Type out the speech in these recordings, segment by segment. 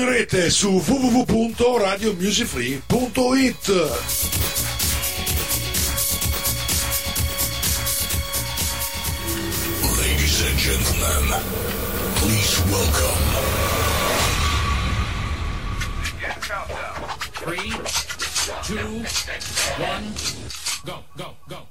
In rete su www.radiomusicfree.it. Ladies and gentlemen, please welcome. Three, two, one, go, go, go, go, go.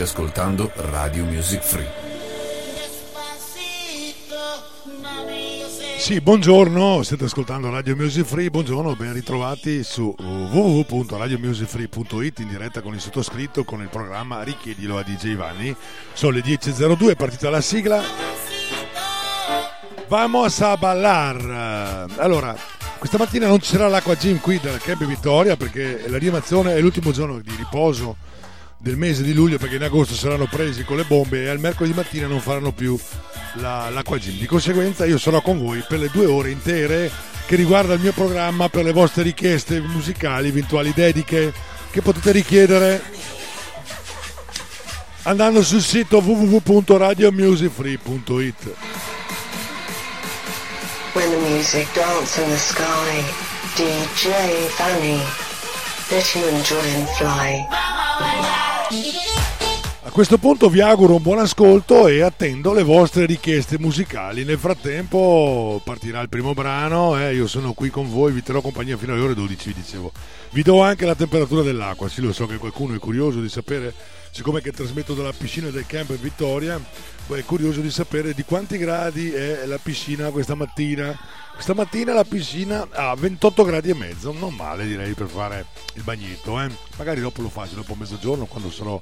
State ascoltando Radio Music Free. Sì, buongiorno, state ascoltando Radio Music Free, buongiorno, ben ritrovati su www.radiomusicfree.it in diretta con il sottoscritto con il programma Richiedilo a DJ Vanni. Sono le 10.02, è partita la sigla. Vamos a ballar. Allora, questa mattina non ci sarà l'acqua gym qui del Camp Vittoria perché la rianimazione è l'ultimo giorno di riposo del mese di luglio perché in agosto saranno presi con le bombe e al mercoledì mattina non faranno più la, l'acqua gym. Di conseguenza io sarò con voi per le due ore intere che riguarda il mio programma per le vostre richieste musicali, eventuali dediche che potete richiedere andando sul sito www.radiomusicfree.it. When the music dance in the sky, DJ Fanny, let you enjoy and fly. A questo punto vi auguro un buon ascolto e attendo le vostre richieste musicali. Nel frattempo partirà il primo brano, eh, io sono qui con voi, vi terrò compagnia fino alle ore 12, vi dicevo. Vi do anche la temperatura dell'acqua, sì lo so che qualcuno è curioso di sapere, siccome che trasmetto dalla piscina del camp Vittoria, è curioso di sapere di quanti gradi è la piscina questa mattina. Questa mattina la piscina ha 28 gradi e mezzo, non male direi per fare il bagnetto, eh. magari dopo lo faccio, dopo mezzogiorno quando sarò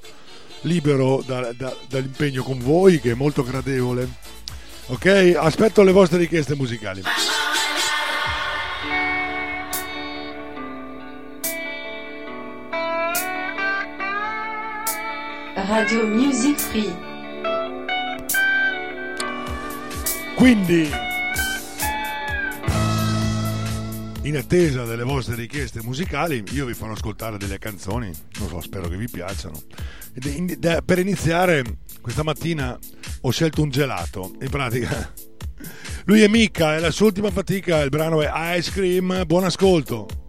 libero da- da- dall'impegno con voi che è molto gradevole. Ok, aspetto le vostre richieste musicali. Radio Music Free. Quindi, in attesa delle vostre richieste musicali, io vi farò ascoltare delle canzoni, non so, spero che vi piacciono. Per iniziare, questa mattina ho scelto un gelato, in pratica. Lui è Micca, è la sua ultima fatica, il brano è Ice Cream, buon ascolto.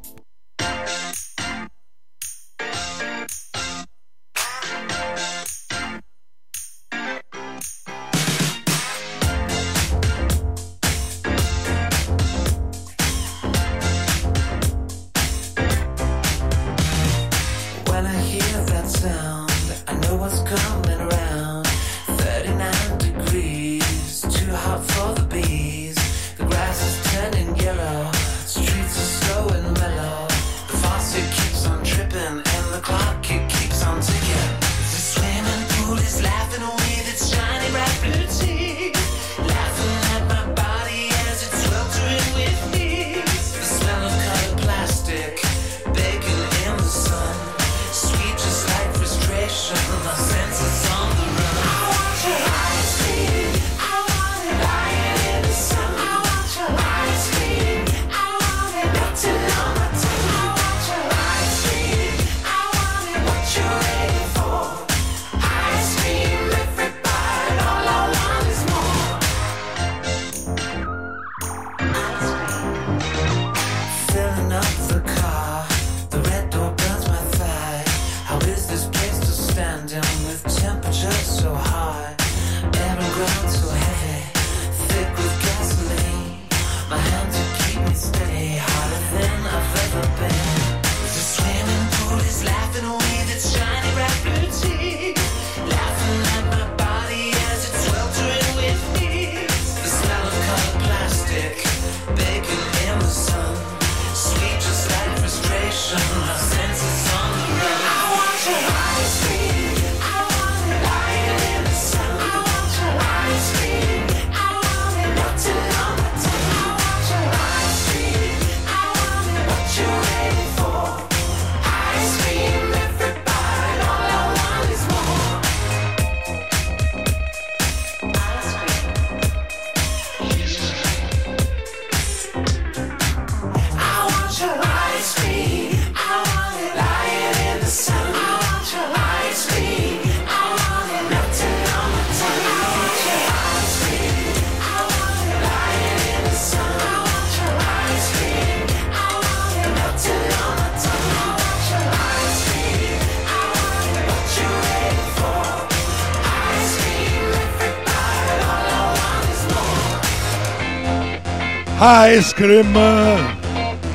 Ice cream,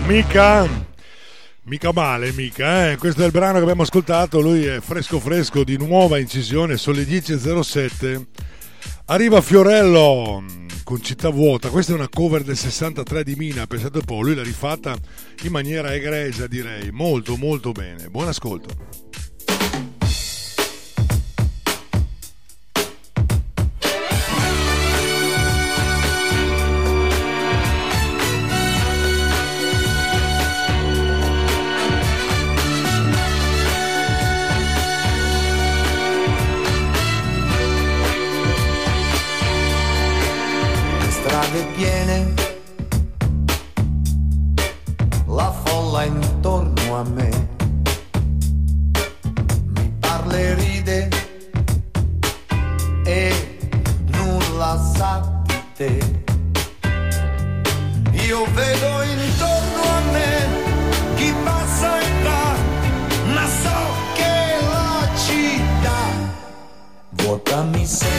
mica, mica male, mica. Eh? Questo è il brano che abbiamo ascoltato. Lui è fresco, fresco di nuova incisione. Sono le 10.07. Arriva Fiorello con Città Vuota. Questa è una cover del 63 di Mina. Pensate un po', lui l'ha rifatta in maniera egregia, direi. Molto, molto bene. Buon ascolto. Io vedo intorno a me chi passa e va, ma so che la città. Vuota mi sembrerà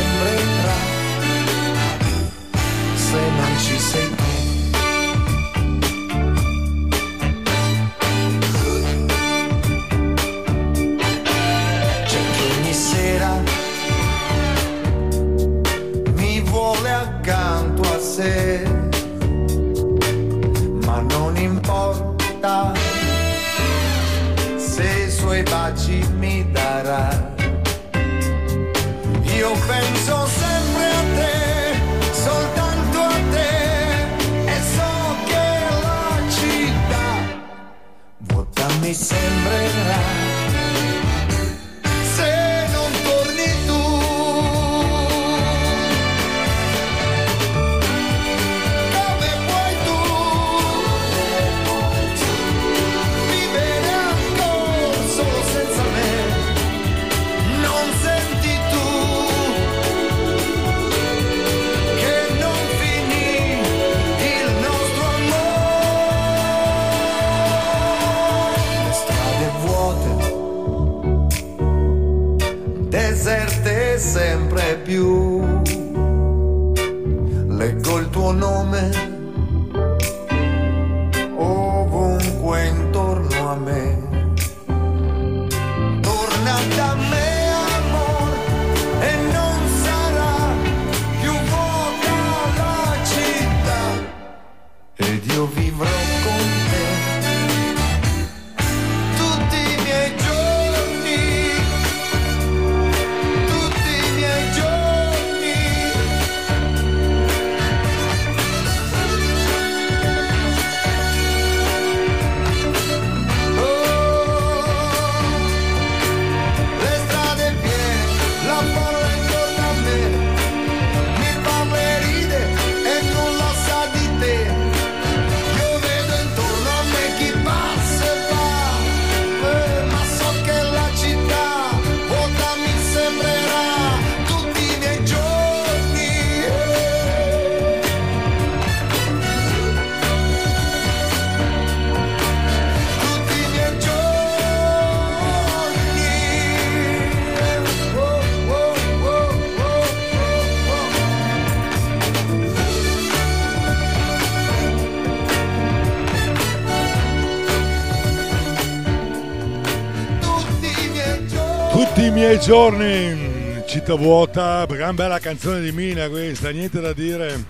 Giorni, città vuota, gran bella canzone di Mina questa, niente da dire.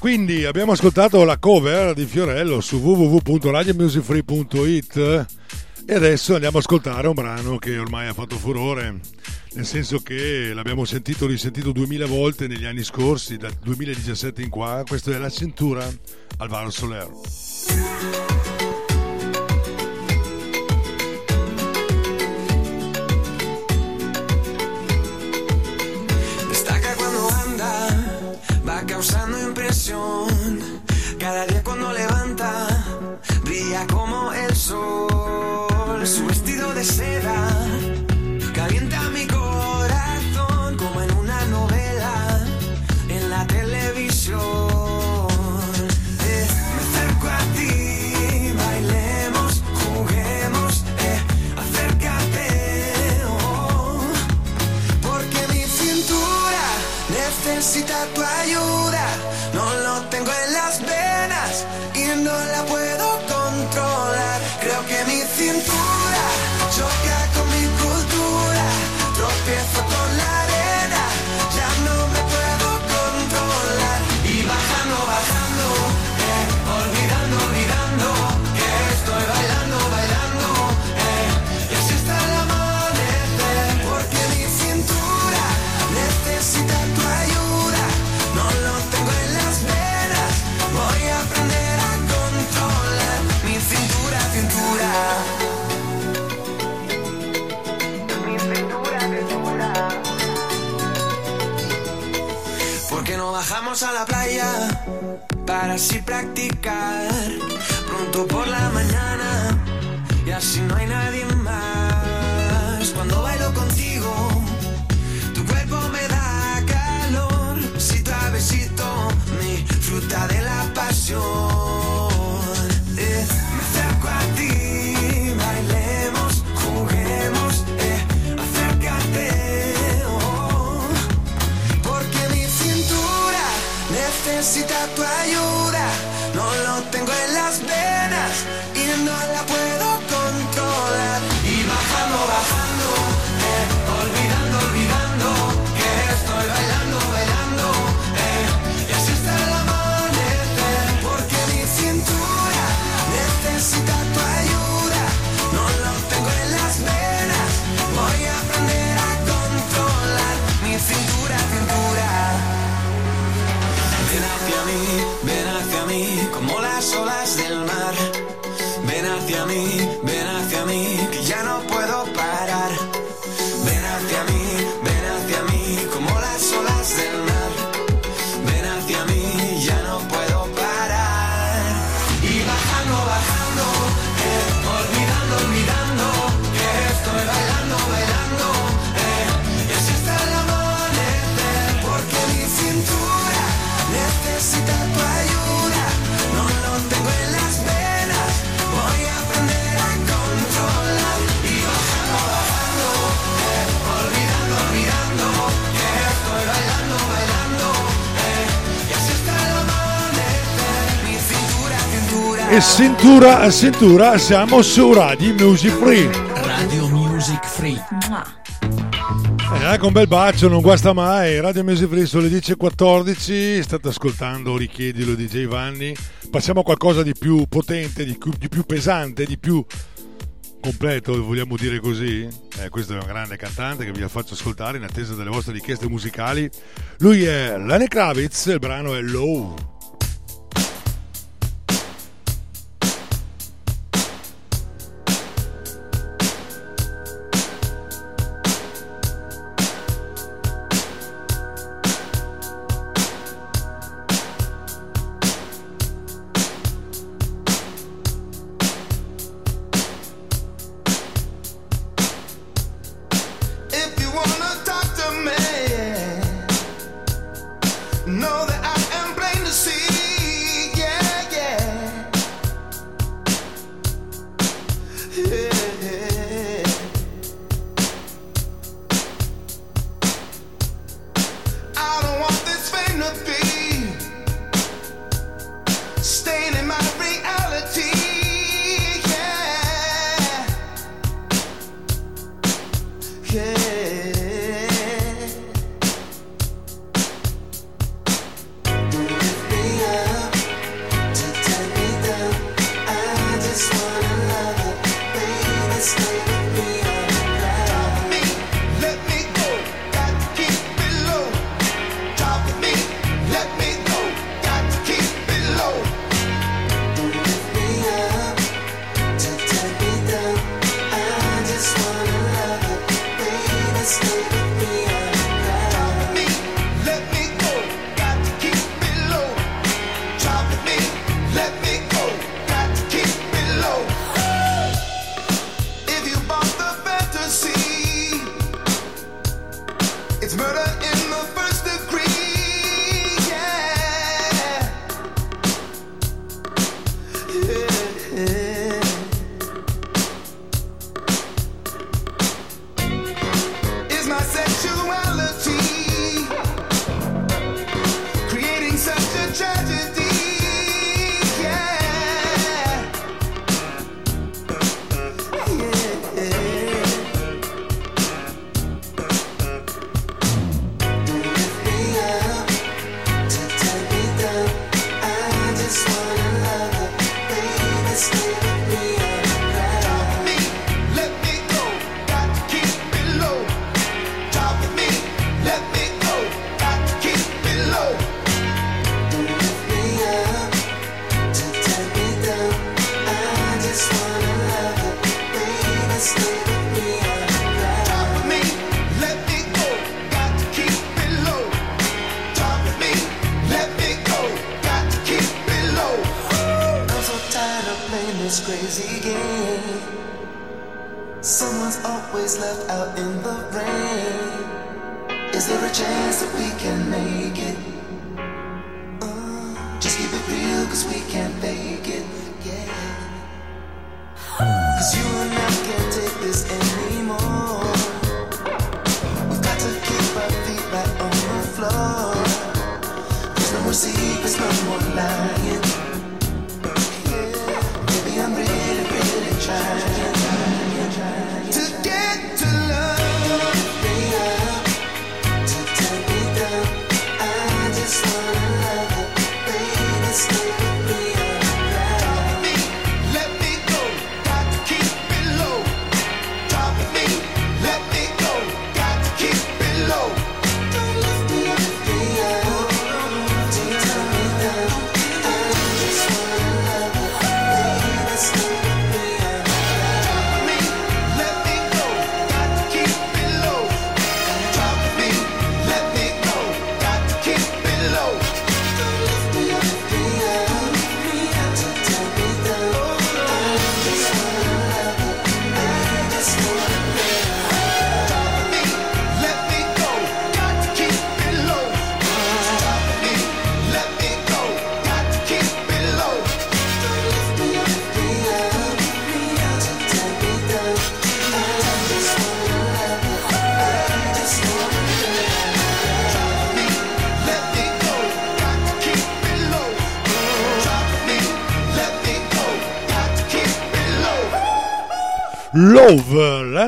Quindi abbiamo ascoltato la cover di Fiorello su www.radiomusicfree.it e adesso andiamo ad ascoltare un brano che ormai ha fatto furore, nel senso che l'abbiamo sentito risentito duemila volte negli anni scorsi, dal 2017 in qua, questo è La cintura Alvaro Soler. pasión. cintura a cintura siamo su Radio Music Free. Radio Music Free. Eh, anche un bel bacio, non guasta mai. Radio Music Free sono le 10.14. State ascoltando Richiedilo DJ Vanni. Passiamo a qualcosa di più potente, di più, di più pesante, di più completo, vogliamo dire così? Eh, questo è un grande cantante che vi faccio ascoltare in attesa delle vostre richieste musicali. Lui è Lane Kravitz, il brano è Low.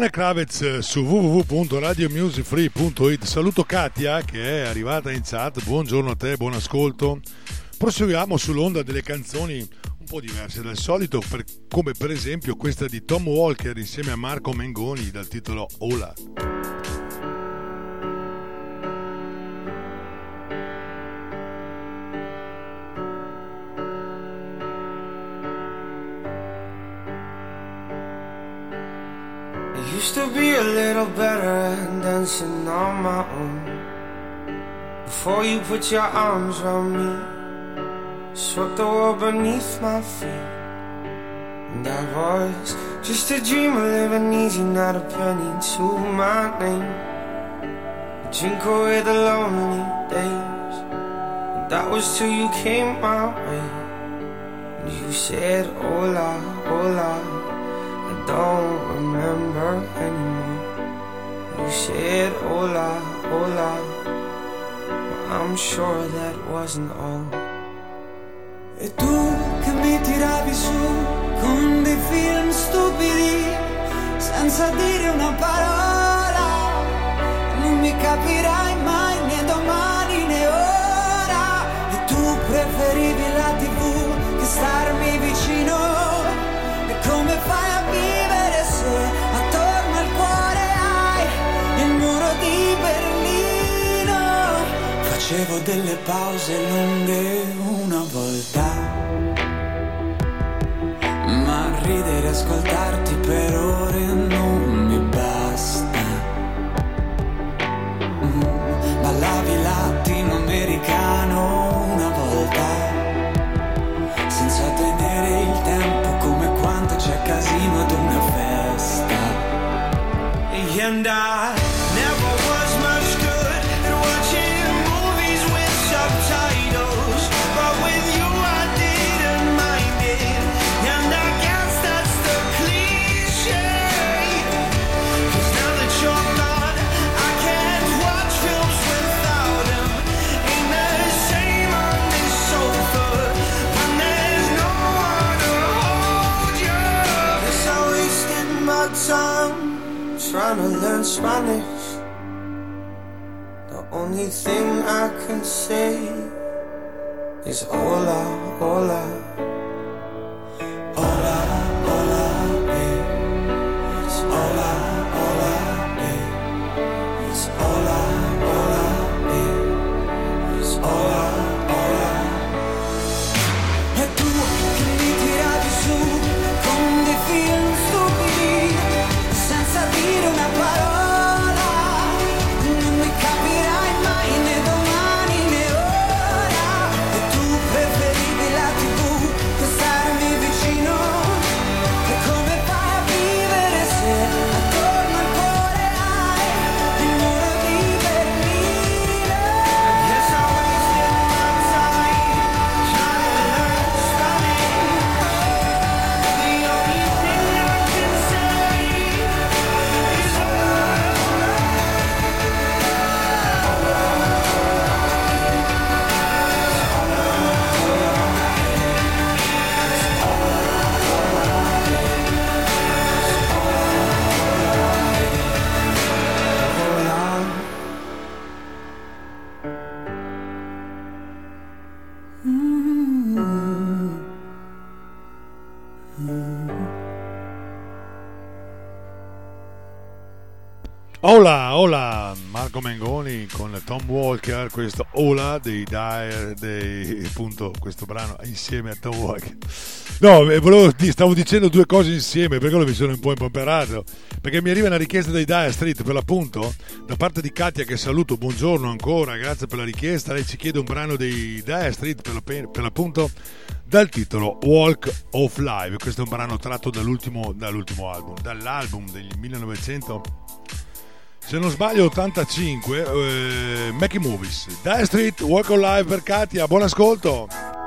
Silvana Kravez eh, su www.radiomusicfree.it. Saluto Katia che è arrivata in chat. Buongiorno a te, buon ascolto. Proseguiamo sull'onda delle canzoni un po' diverse dal solito, per, come per esempio questa di Tom Walker insieme a Marco Mengoni dal titolo Hola. used to be a little better at dancing on my own. Before you put your arms around me, swept the world beneath my feet. And I was just a dreamer living easy, not a penny to my name. Drink away the lonely days. And that was till you came my way. And you said, Hola, hola. don't remember anymore. You said hola, hola. But I'm sure that wasn't all. E tu che mi tiravi su con dei film stupidi, senza dire una parola, non mi capirai mai né domani né ora. E tu preferivi la tv che starmi vicino facevo delle pause lunghe una volta. Ma ridere e ascoltarti per ore non trying to learn Spanish. The only thing I can say is hola, hola. Questo Hola dei Dire, dei, appunto questo brano insieme a Tom Walker. No, eh, volevo, stavo dicendo due cose insieme, perché mi sono un po' impoperato, perché mi arriva una richiesta dei Dire Street per l'appunto, da parte di Katia che saluto, buongiorno ancora, grazie per la richiesta, lei ci chiede un brano dei Dire Street per, la, per l'appunto dal titolo Walk of Life, questo è un brano tratto dall'ultimo, dall'ultimo album, dall'album del 1900 se non sbaglio 85 eh, Mackie Movies. Dire Street Walk on Live per Katia buon ascolto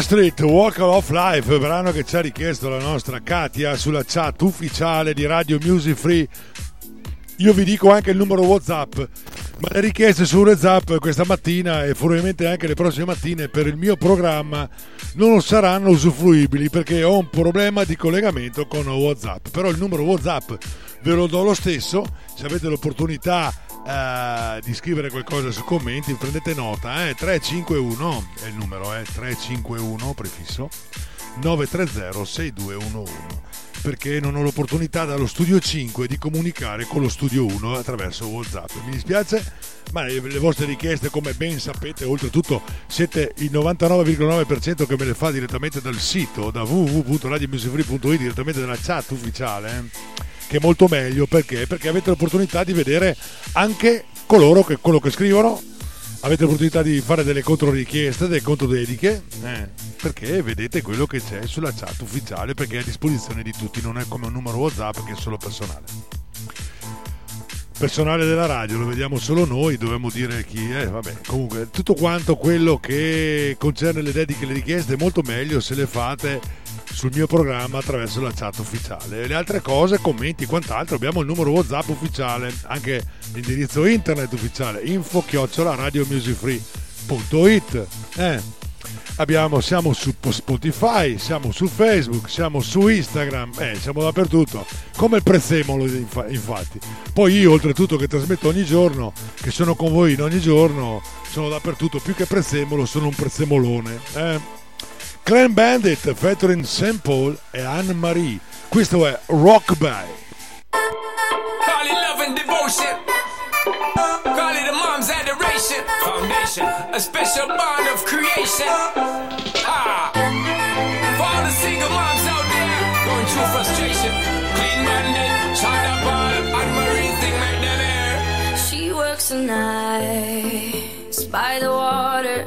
Street, Walk of Life, brano che ci ha richiesto la nostra Katia sulla chat ufficiale di Radio Music Free. Io vi dico anche il numero WhatsApp, ma le richieste su WhatsApp questa mattina e probabilmente anche le prossime mattine per il mio programma non saranno usufruibili perché ho un problema di collegamento con WhatsApp. Però il numero WhatsApp ve lo do lo stesso, se avete l'opportunità eh, di scrivere qualcosa su commenti, prendete nota, eh, 351 è il numero, eh, 351 prefisso 930 6211 perché non ho l'opportunità dallo studio 5 di comunicare con lo studio 1 attraverso Whatsapp. Mi dispiace, ma le vostre richieste, come ben sapete, oltretutto siete il 99,9% che me le fa direttamente dal sito, da www.radiomusicfree.it, direttamente dalla chat ufficiale, eh, che è molto meglio perché? Perché avete l'opportunità di vedere anche coloro che quello che scrivono avete l'opportunità di fare delle controrichieste, delle controdediche, eh, perché vedete quello che c'è sulla chat ufficiale, perché è a disposizione di tutti, non è come un numero WhatsApp che è solo personale. Personale della radio, lo vediamo solo noi, dovremmo dire chi è, vabbè, comunque tutto quanto quello che concerne le dediche e le richieste è molto meglio se le fate sul mio programma attraverso la chat ufficiale. Le altre cose, commenti, quant'altro, abbiamo il numero WhatsApp ufficiale, anche l'indirizzo internet ufficiale, info chiocciola. Eh. Abbiamo, siamo su Spotify, siamo su Facebook, siamo su Instagram, eh, siamo dappertutto, come il prezzemolo infa- infatti. Poi io oltretutto che trasmetto ogni giorno, che sono con voi in ogni giorno, sono dappertutto, più che prezzemolo sono un prezzemolone. Eh. Clan Bandit, featuring St. Paul e Anne Marie. Questo è Rock By. Call it love and devotion. Call it a mom's adoration. Foundation, a special bond of creation. Ah. For all the single moms out there going through frustration. Clean bandit, China ball, and Marie thing make them air. She works the nights by the water.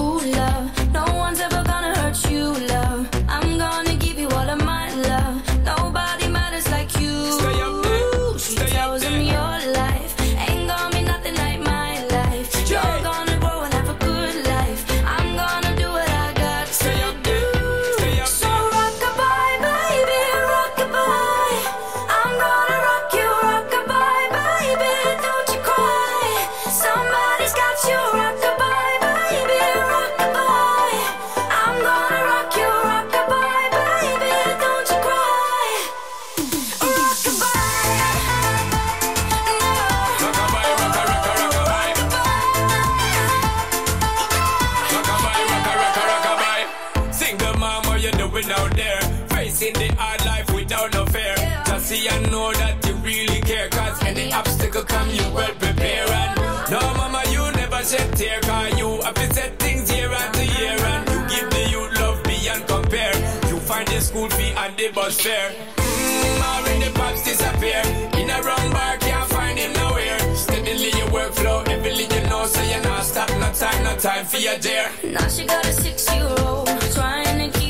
the bus fare. Mm, already pops disappear. In a wrong bar, can't find him nowhere. Steadily your workflow, everything you know, so you're not stop. No time, no time for your dear. Now she got a six-year-old trying to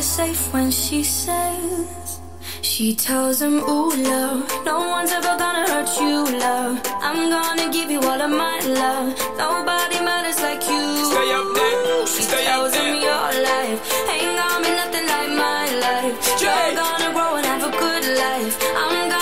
is safe when she says. She tells him, Ooh, love, no one's ever gonna hurt you, love. I'm gonna give you all of my love. Nobody matters like you. Stay up there, She stay up tells him your life ain't gonna be nothing like my life. You're gonna grow and have a good life. I'm gonna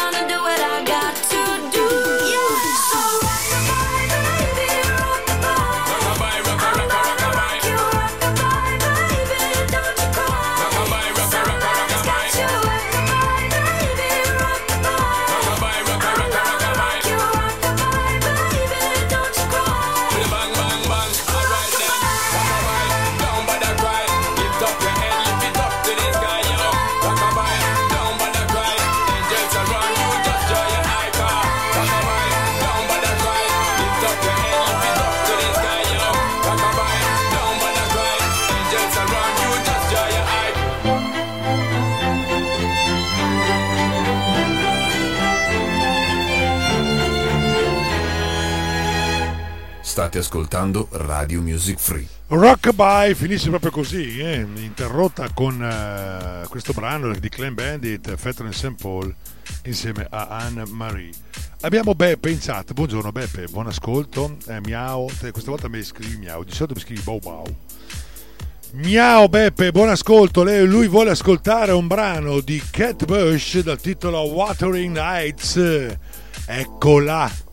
State ascoltando Radio Music Free. Rockabye finisce proprio così, eh? interrotta con eh, questo brano di Clan Bandit, Fetter and St. Paul, insieme a Anne Marie. Abbiamo Beppe in chat, buongiorno Beppe, buon ascolto, eh, miau, questa volta mi scrivi miau, di solito mi scrivi bow bow. Miau Beppe, buon ascolto, lui vuole ascoltare un brano di Cat Bush dal titolo Watering Nights, eccola.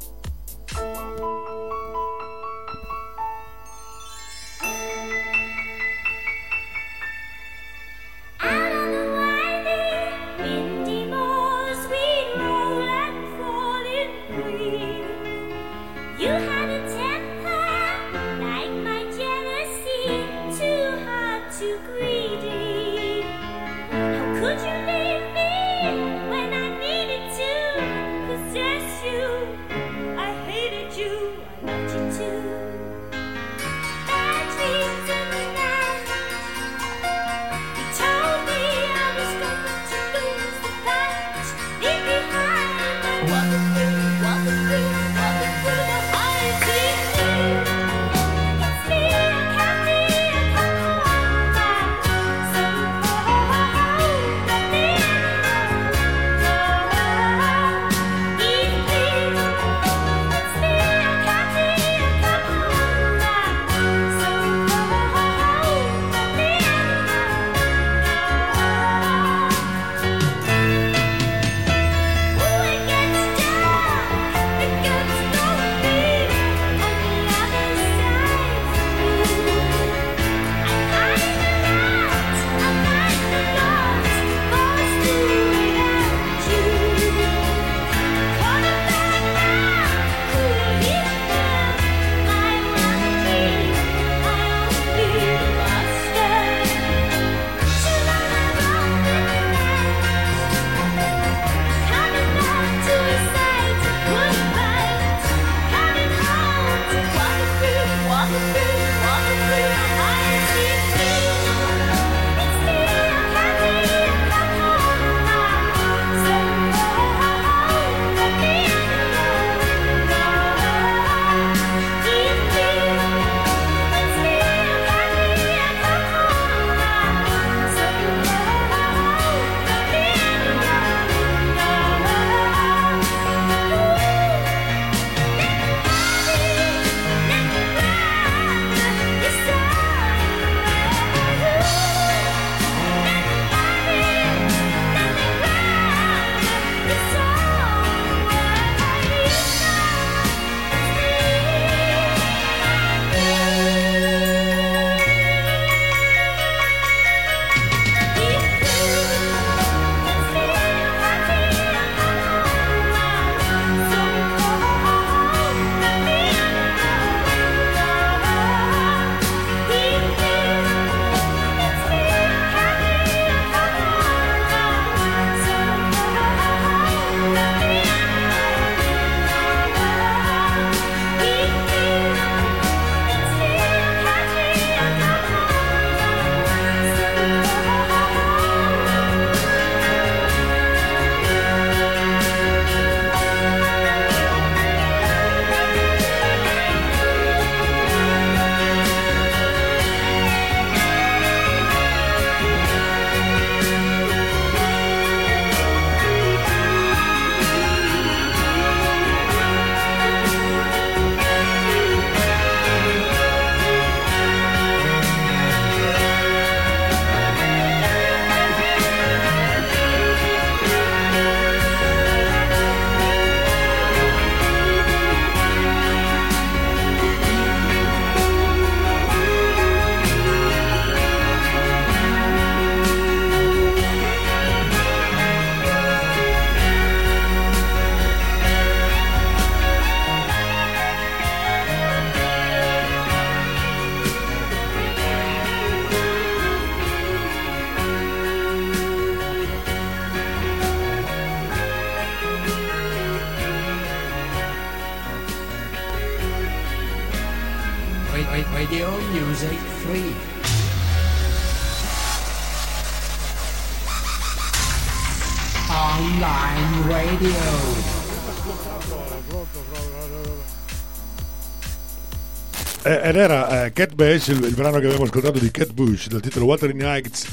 Ed era eh, Cat Bash, il, il brano che abbiamo ascoltato di Cat Bush, dal titolo Wuthering Heights.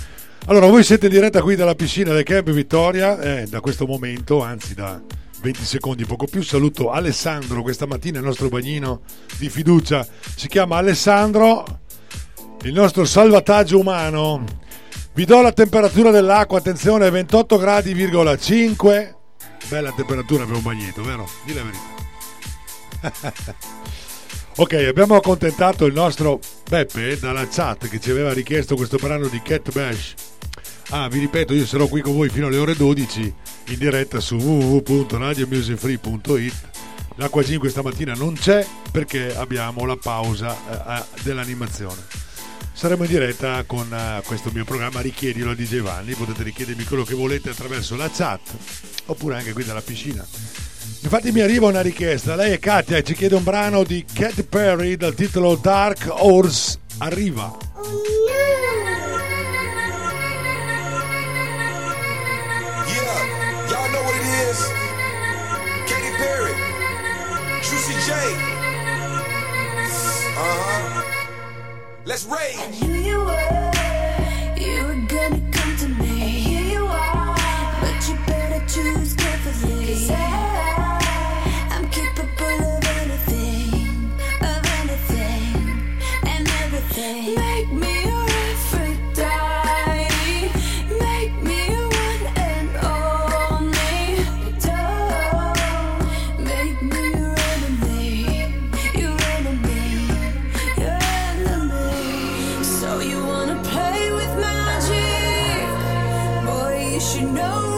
Allora, voi siete in diretta qui dalla piscina del Camp Vittoria, eh, da questo momento, anzi da 20 secondi, poco più, saluto Alessandro questa mattina, il nostro bagnino di fiducia. Si chiama Alessandro, il nostro salvataggio umano. Vi do la temperatura dell'acqua, attenzione, 28 gradi,5. Bella temperatura per un bagnetto, vero? Dì la verità. ok, abbiamo accontentato il nostro Beppe dalla chat che ci aveva richiesto questo brano di Cat Bash. Ah, vi ripeto, io sarò qui con voi fino alle ore 12 in diretta su www.radiomusicfree.it. L'acqua gin questa mattina non c'è perché abbiamo la pausa eh, dell'animazione saremo in diretta con uh, questo mio programma Richiedilo a DJ Vanni. Potete richiedermi quello che volete attraverso la chat oppure anche qui dalla piscina. Infatti mi arriva una richiesta, lei è Katia e ci chiede un brano di Cat Perry dal titolo Dark Horse Arriva. Yeah, y'all know what it is. Katy Perry, Juicy J. Uh huh. Let's rage. I knew you were, you were gonna come to me. Know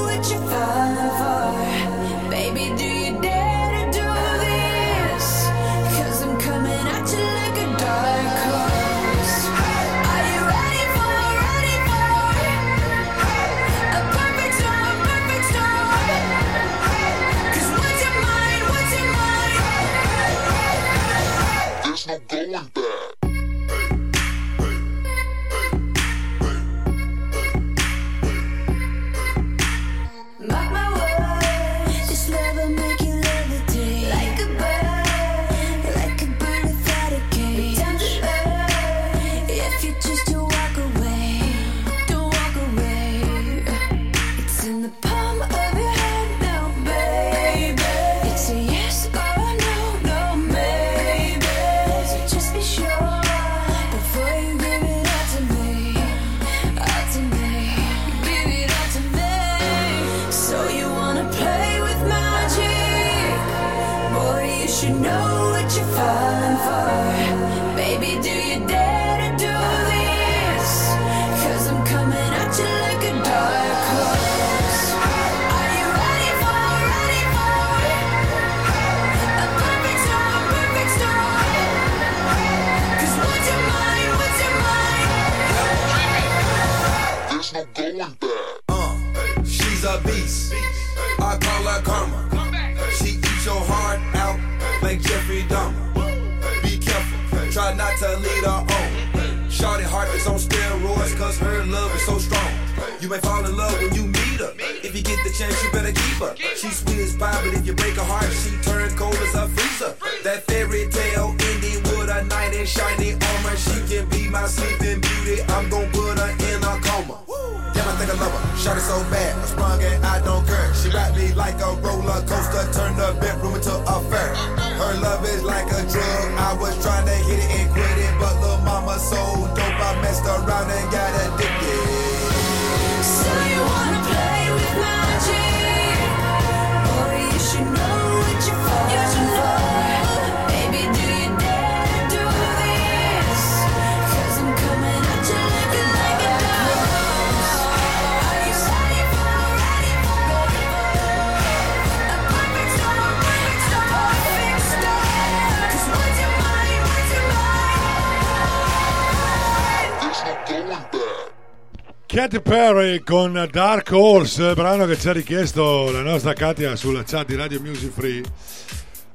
Dark Horse, brano che ci ha richiesto la nostra Katia sulla chat di Radio Music Free.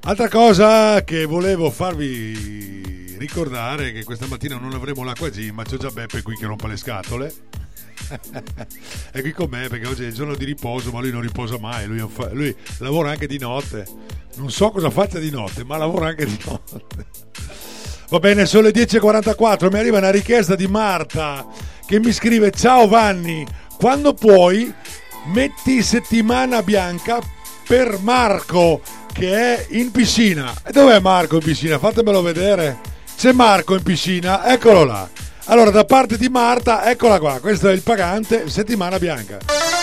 Altra cosa che volevo farvi ricordare che questa mattina non avremo l'acqua G, ma c'ho già Beppe qui che rompa le scatole. è qui con me perché oggi è il giorno di riposo, ma lui non riposa mai, lui, lui lavora anche di notte. Non so cosa faccia di notte, ma lavora anche di notte. Va bene, sono le 10.44, mi arriva una richiesta di Marta che mi scrive Ciao Vanni, quando puoi metti settimana bianca per Marco che è in piscina. E dov'è Marco in piscina? Fatemelo vedere. C'è Marco in piscina, eccolo là. Allora, da parte di Marta, eccola qua, questo è il pagante, settimana bianca.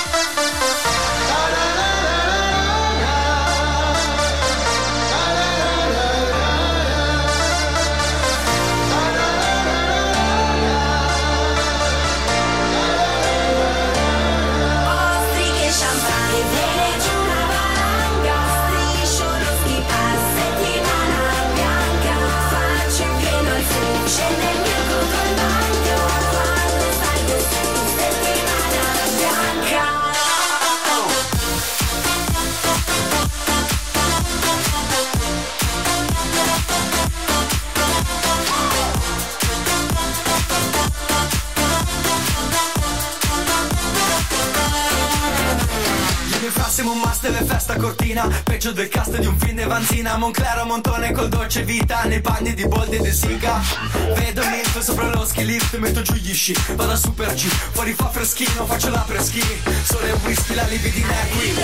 Di di Vanzina Monclero Montone col dolce vita Nei panni di Boldi e De Sica. Vedo il lift sopra lo ski lift Metto giù gli sci Vado a super G. Fuori fa freschino Faccio la preschi Sole e whisky La libidina è qui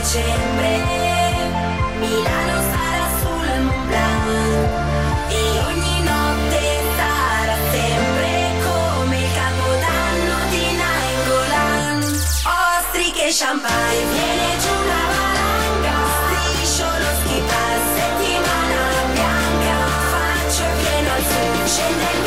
dicembre Milano sarà sul Mont Blanc. E ogni notte al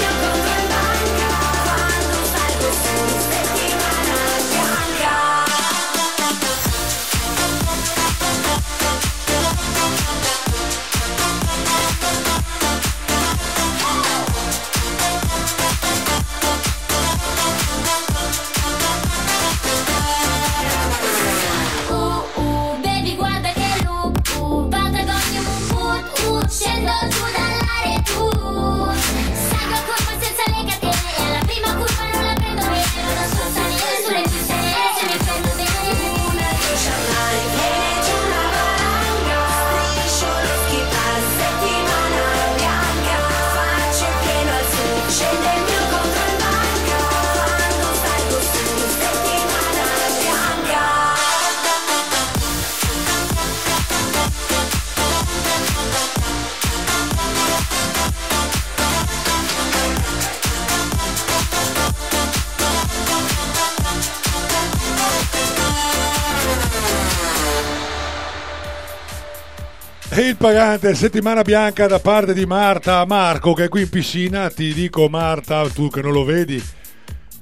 pagante settimana bianca da parte di Marta Marco che è qui in piscina. Ti dico Marta, tu che non lo vedi,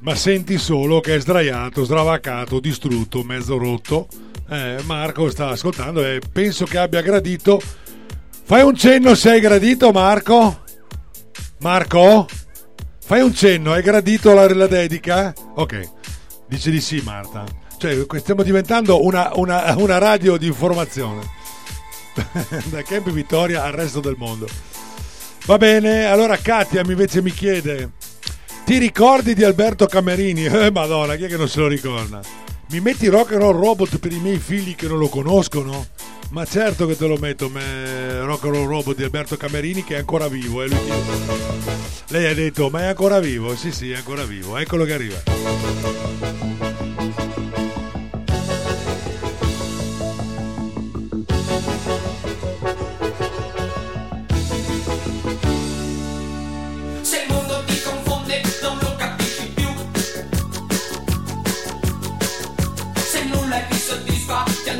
ma senti solo che è sdraiato, stravaccato, distrutto, mezzo rotto. Eh, Marco sta ascoltando e penso che abbia gradito. Fai un cenno se hai gradito Marco? Marco? Fai un cenno, hai gradito la, la dedica? Ok, dice di sì Marta. Cioè, stiamo diventando una, una- una radio di informazione da Camp Vittoria al resto del mondo. Va bene, allora Katia invece mi chiede: Ti ricordi di Alberto Camerini? Eh, madonna, chi è che non se lo ricorda? Mi metti rock and roll robot per i miei figli che non lo conoscono? Ma certo che te lo metto, me- rock and roll robot di Alberto Camerini che è ancora vivo. eh, lui Lei ha detto, ma è ancora vivo? Sì, sì, è ancora vivo. Eccolo che arriva.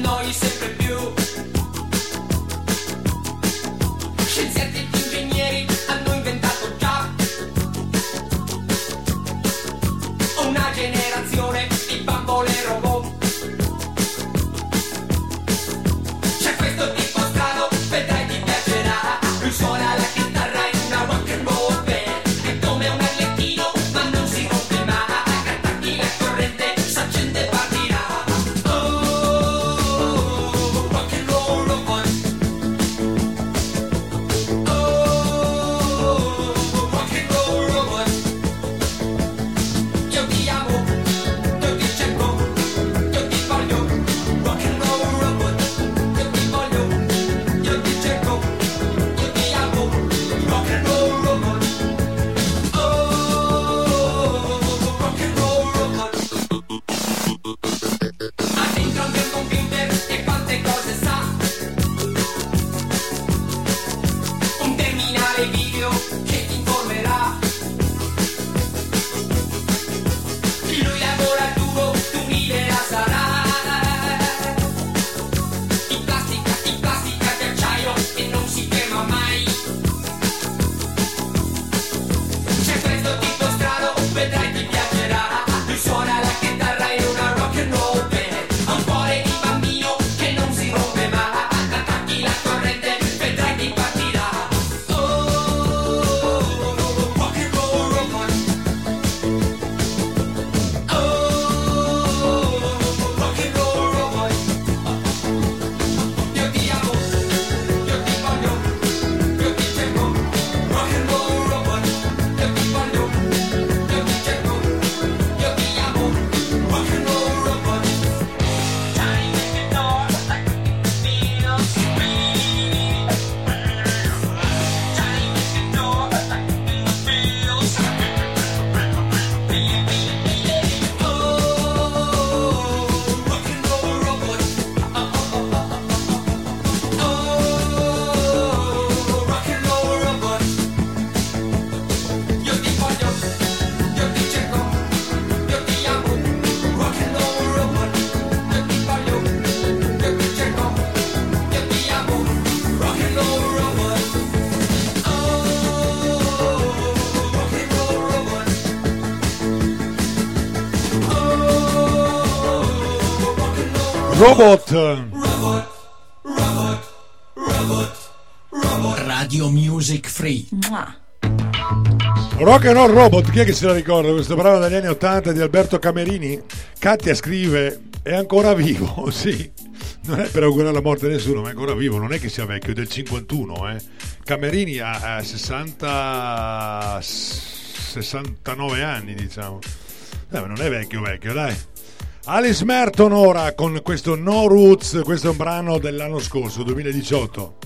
noise. Robot. Robot. Robot. Robot. Robot. Radio Music Free. Mua. Rock and Roll Robot, chi è che se la ricorda questa parola dagli anni 80 di Alberto Camerini? Katia scrive, è ancora vivo, sì, non è per augurare la morte a nessuno, ma è ancora vivo, non è che sia vecchio, è del 51, eh. Camerini ha, 60... 69 anni, diciamo. Eh, dai, non è vecchio, vecchio, dai. Alice Merton ora con questo No Roots, questo è un brano dell'anno scorso, 2018.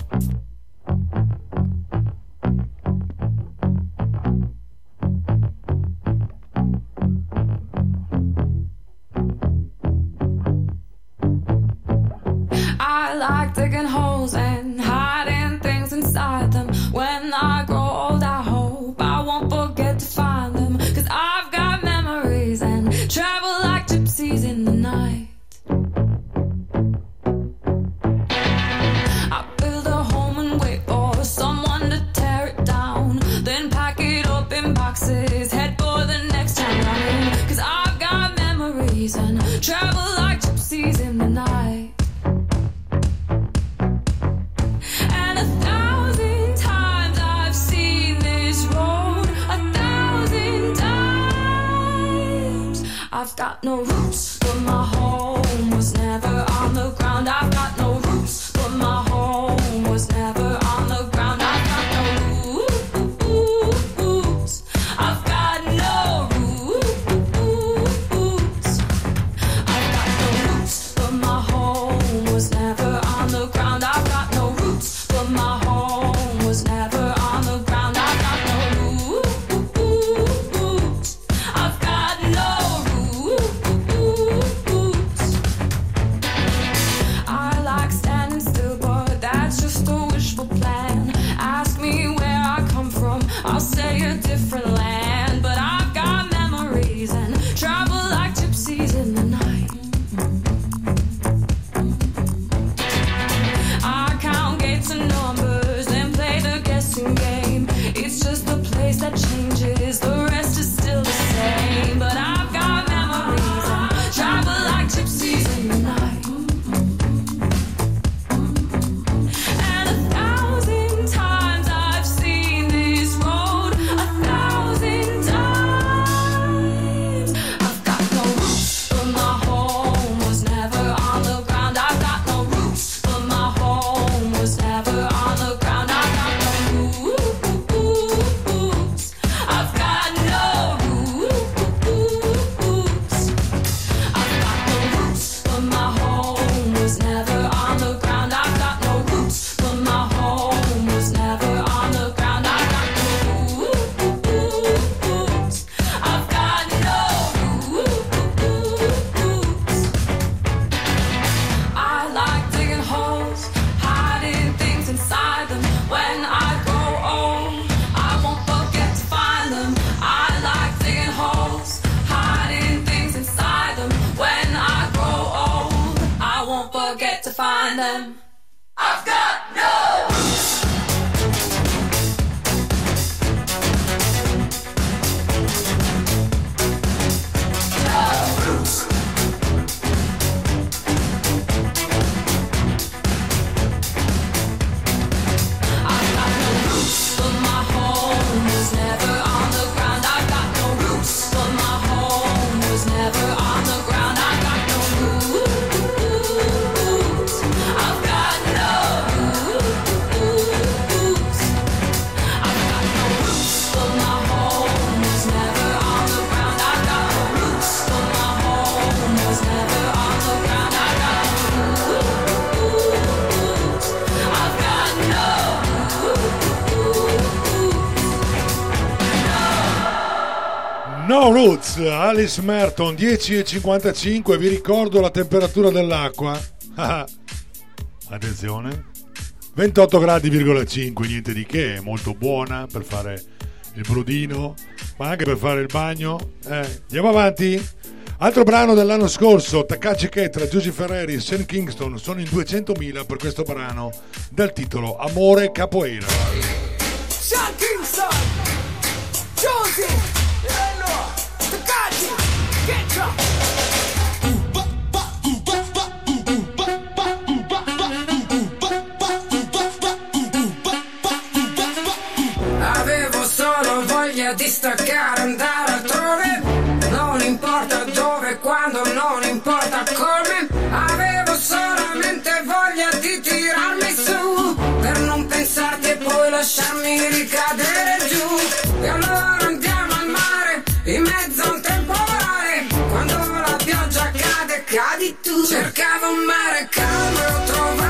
Alice Merton 10.55 vi ricordo la temperatura dell'acqua. Attenzione. 28 gradi,5 niente di che è molto buona per fare il brudino ma anche per fare il bagno. Eh, andiamo avanti. Altro brano dell'anno scorso Takashi Ketra, Giusy Ferreri e Sam Kingston sono in 200.000 per questo brano dal titolo Amore Capoeira. staccare, andare altrove, non importa dove, quando, non importa come, avevo solamente voglia di tirarmi su, per non pensarti e poi lasciarmi ricadere giù, e allora andiamo al mare, in mezzo a un temporale, quando la pioggia cade, cadi tu, cercavo un mare calmo, e ho trovato.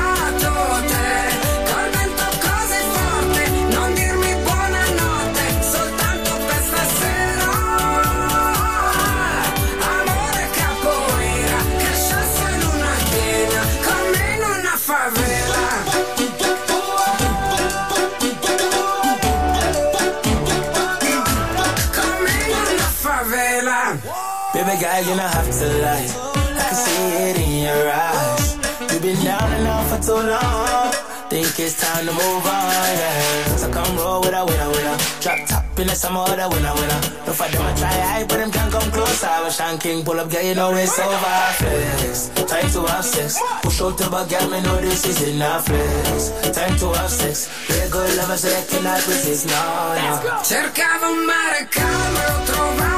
Baby girl, you don't have to lie. I can see it in your eyes. You've been down and out for too long. Think it's time to move on, yeah. So come roll with a winner, winner. Drop top in the summer, the winner, winner. Don't fight them, I try hide, but them can't come close. I was Sean King, pull up, girl, you know it's over. Flex, time to have sex. Push out the back, girl, me know this is enough. Flex, time to have sex. Very good lover, so I cannot resist, no, no. Cercavo un mare calmo e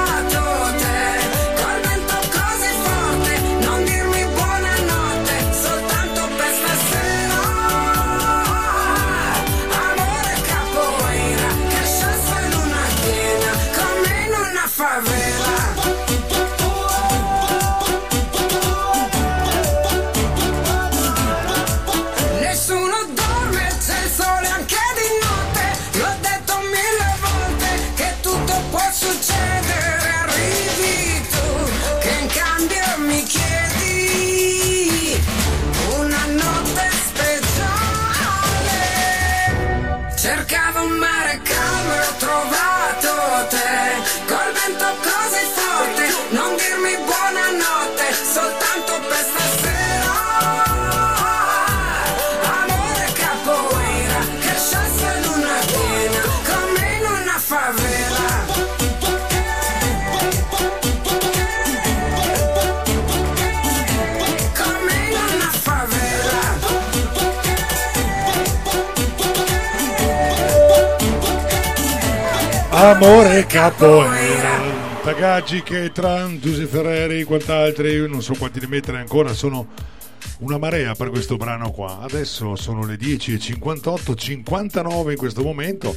in Amore capoeira. Tagaggi, Ketran, Giuseppe Ferreri, quant'altri, io non so quanti ne mettere ancora, sono una marea per questo brano qua. Adesso sono le 10.58, 59 in questo momento.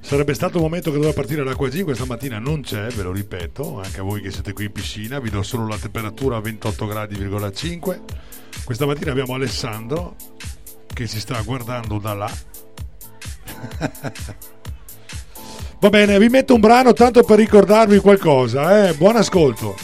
Sarebbe stato il momento che doveva partire l'acqua G, questa mattina non c'è, ve lo ripeto, anche a voi che siete qui in piscina, vi do solo la temperatura a 28 gradi,5. Questa mattina abbiamo Alessandro che si sta guardando da là. Va bene, vi metto un brano tanto per ricordarvi qualcosa, eh? Buon ascolto.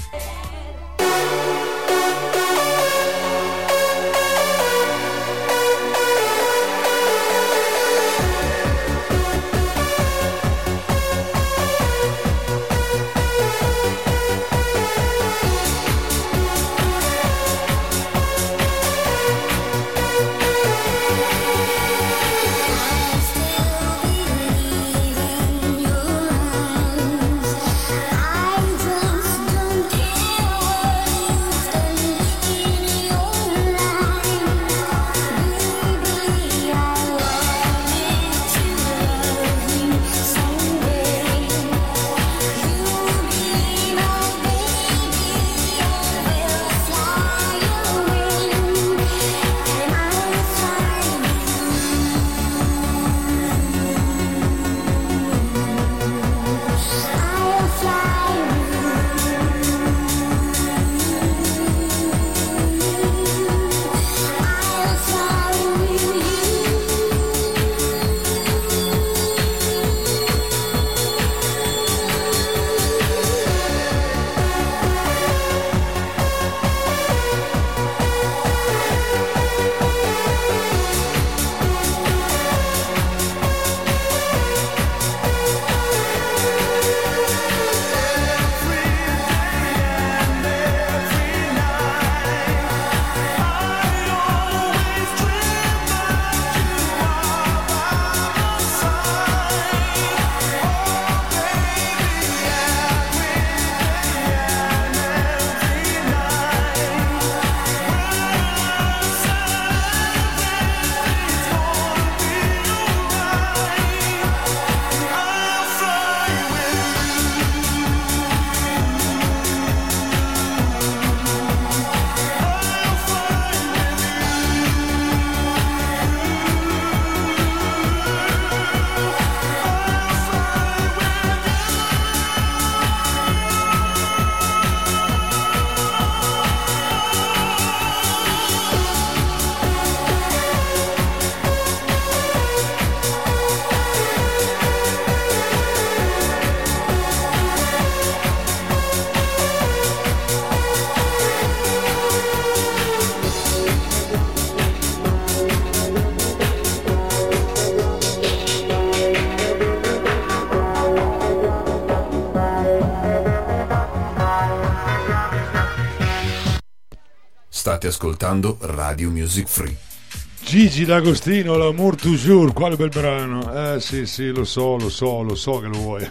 State ascoltando Radio Music Free. Gigi D'Agostino, l'amour toujours, quale bel brano. Eh sì, sì, lo so, lo so, lo so che lo vuoi.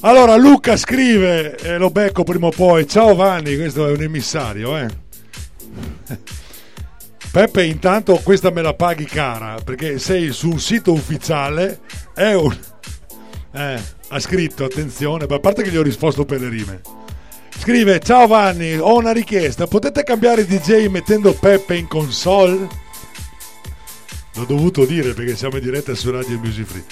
allora, Luca scrive, e lo becco prima o poi, ciao Vanni, questo è un emissario, eh. Peppe, intanto questa me la paghi cara, perché sei sul sito ufficiale, è un... Eh, ha scritto, attenzione, a parte che gli ho risposto per le rime. Scrive, ciao Vanni, ho una richiesta, potete cambiare DJ mettendo Peppe in console? L'ho dovuto dire perché siamo in diretta su Radio Music Free.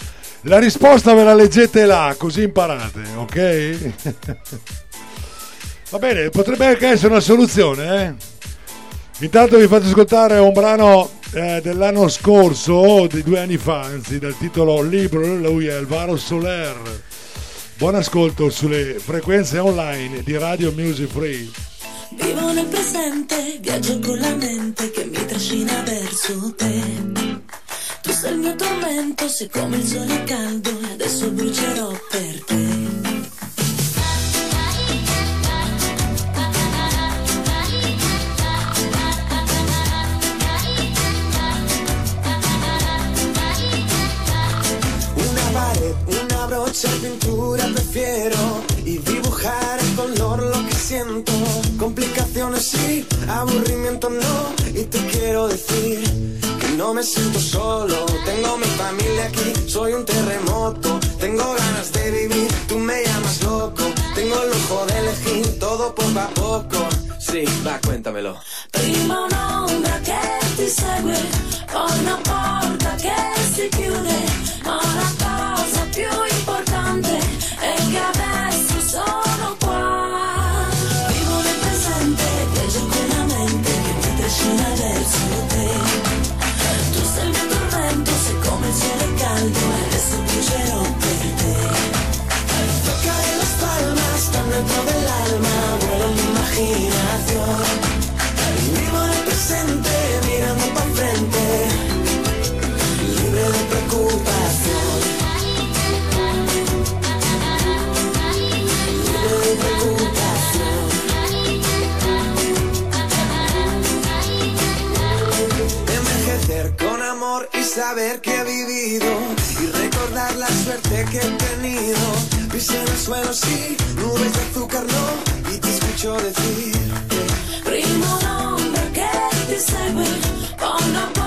La risposta ve la leggete là, così imparate, ok? Va bene, potrebbe anche essere una soluzione, eh? Intanto vi faccio ascoltare un brano eh, dell'anno scorso, di due anni fa, anzi, dal titolo Libro, lui è Alvaro Soler. Buon ascolto sulle frequenze online di Radio Music Free. Vivo nel presente, viaggio con la mente che mi trascina verso te. Tu sei il mio tormento, sei come il sole caldo e adesso brucerò per te. Una pared, una brocha, pintura, y dibujar en color lo que siento. Complicaciones sí, aburrimiento no. Y te quiero decir que no me siento solo. Tengo mi familia aquí, soy un terremoto. Tengo ganas de vivir, tú me llamas loco. Tengo el ojo de elegir todo poco a poco. Sí, va, cuéntamelo. Prima un'ombra che ti segue, poi una porta che si chiude, saber que he vivido y recordar la suerte que he tenido. Pisé en el suelo, sí, nubes de azúcar no, y te escucho decir que Prima un'ombra che ti segue, poi una porta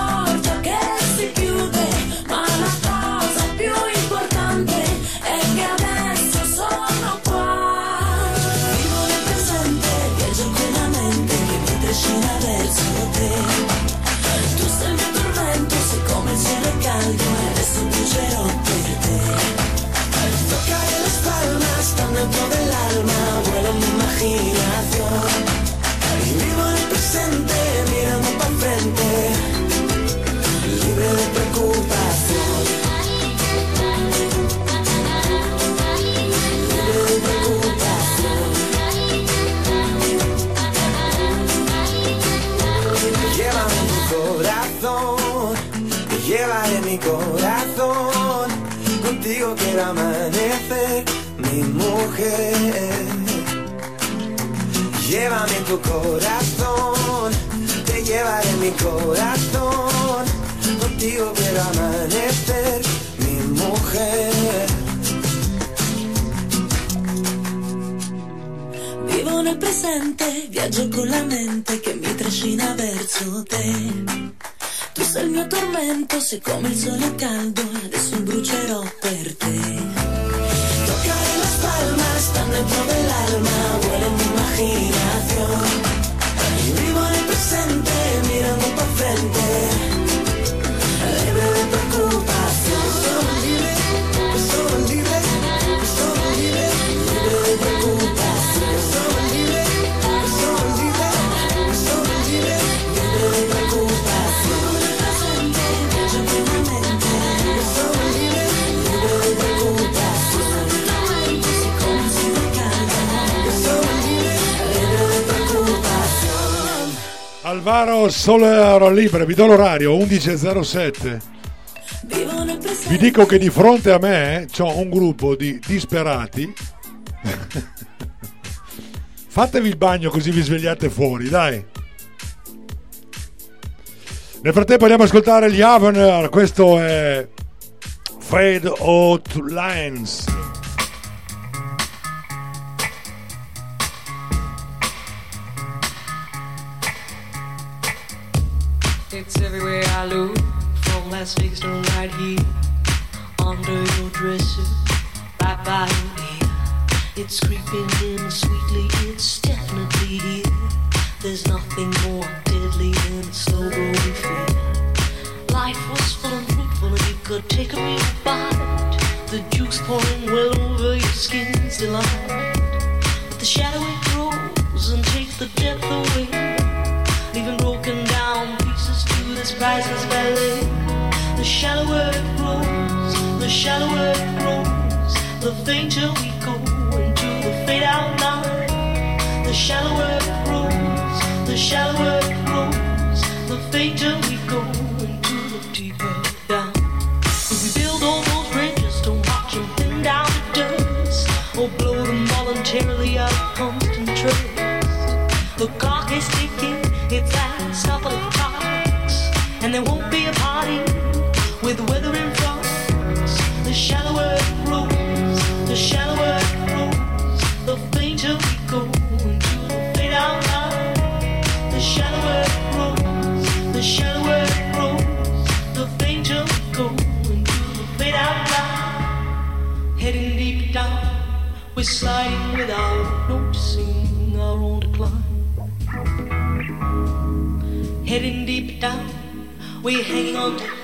Quiero amanecer, mi mujer. Llévame tu corazón, te llevaré mi corazón. Contigo quiero amanecer, mi mujer. Vivo nel presente, viaggio con la mente che mi trascina verso te. Tu sei il mio tormento, come il sole caldo, adesso brucerò per te. Tocaré las palmas tan dentro del alma, vuelo mi imaginación. Vivo en el presente, mirando pa' frente, Alvaro Solero libero, vi do l'orario 11.07. Vi dico che di fronte a me eh, c'ho un gruppo di disperati. Fatevi il bagno così vi svegliate fuori, dai. Nel frattempo andiamo ad ascoltare gli Avener, questo è Fade Out Lines. look from last week's to right here under your dresser, right by your ear. It's creeping in sweetly, it's definitely here. There's nothing more deadly than a slow growing fear. Life was full and fruitful, and you could take a real bite. The juice pouring well over your skin's delight. But the shadow it grows and takes the depth away. price is. The shallower it grows, the shallower it grows, the fainter we go into the fade out line. The shallower it grows, the shallower it grows, the fainter we go. We're sliding without noticing our own decline. Heading deep down, we're hanging on to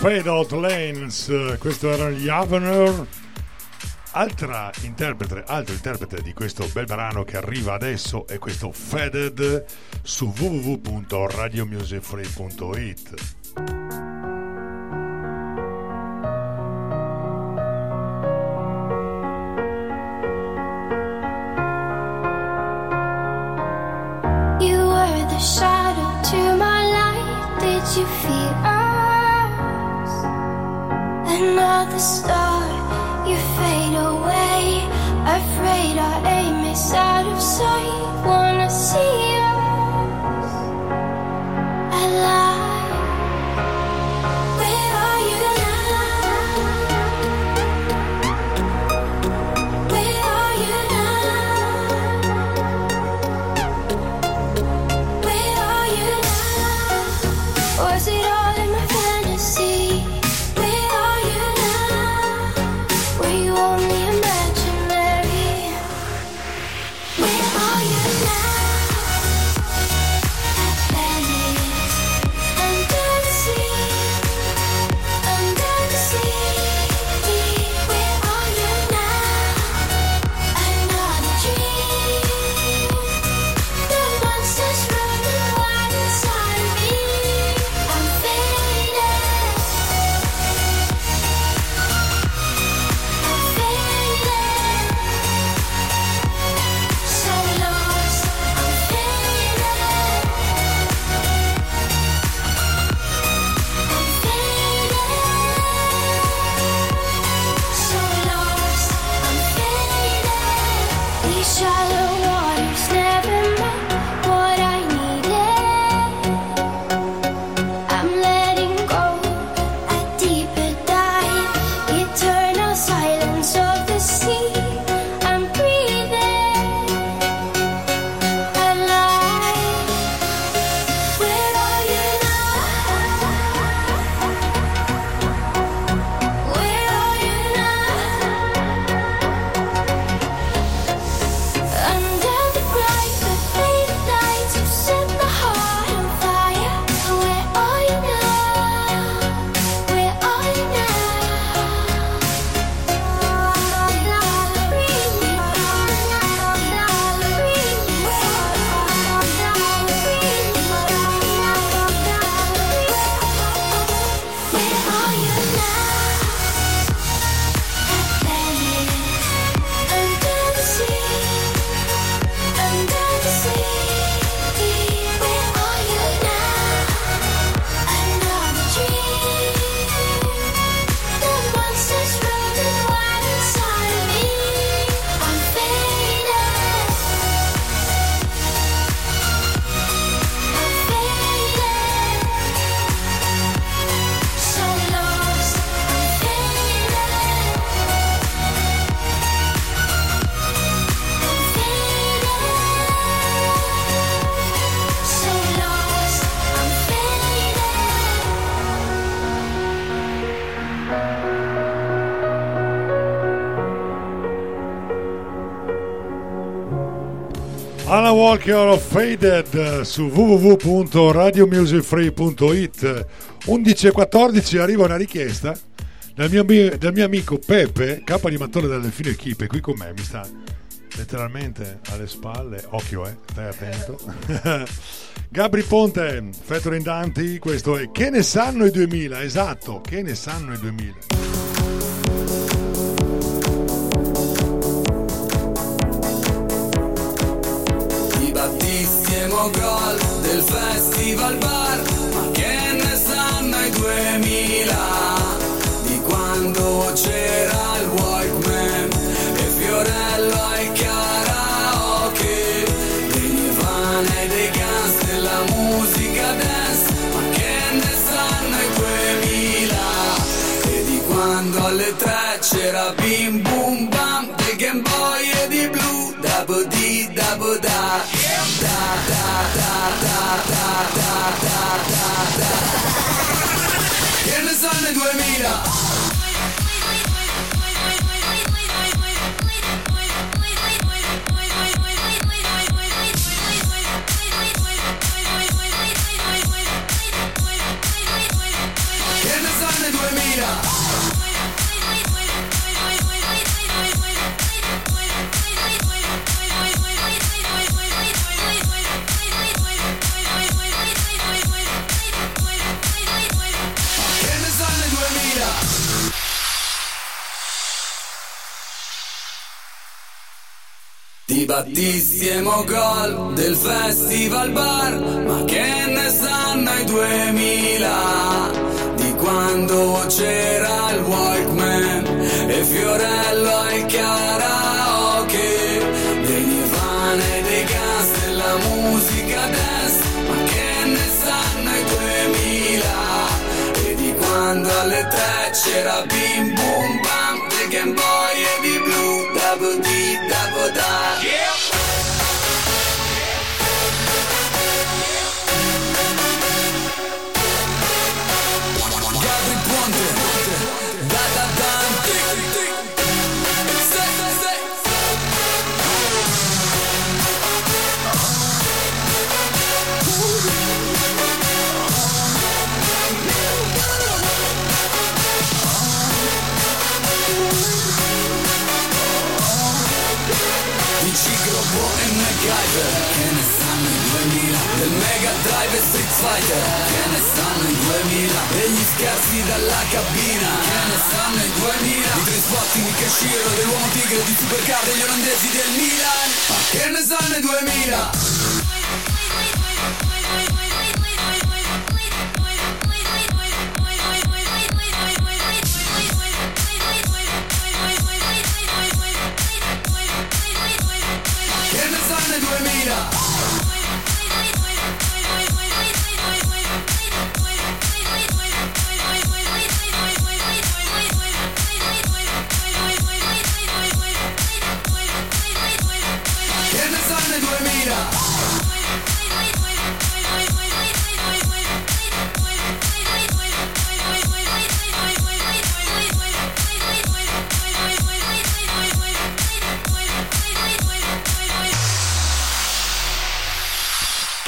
Fade Out Lanes, questo era gli Avener. Altra interprete, altro interprete di questo bel brano che arriva adesso è questo Faded su www.radiomusicfree.it. Alan Walker of Faded su www.radiomusicfree.it 11.14 arriva una richiesta dal mio, dal mio amico Pepe, capo animatore della Delfino Equipe, qui con me, mi sta letteralmente alle spalle, occhio eh, stai attento. Gabri Ponte, featuring Danti, questo è Che ne sanno i 2000? Esatto, che ne sanno i 2000? Gol del festival bar Ma che ne sanno i 2000 Di quando c'era il Walkman E Fiorello ai karaoke Dei Nirvana e dei Guns della musica dance Ma che ne sanno i 2000 E di quando alle tre c'era bim bum In the Sunday 2000 Di battissimo gol del festival bar Ma che ne sanno i 2000 Di quando c'era il Walkman E Fiorello ai karaoke? Dei Nirvana e dei Guns della musica dance Ma che ne sanno i 2000 E di quando alle tre c'era bim bum bam Dei Game Boy e di blu Double D, Fighter. Che ne sanno i 2000 Degli scherzi dalla cabina. Che ne sanno i 2000 Di Trainspotting, di Kashiro, dell'uomo tigre Di Supercar, degli olandesi del Milan. Ma che ne sanno i 2000 Che ne sanno i 2000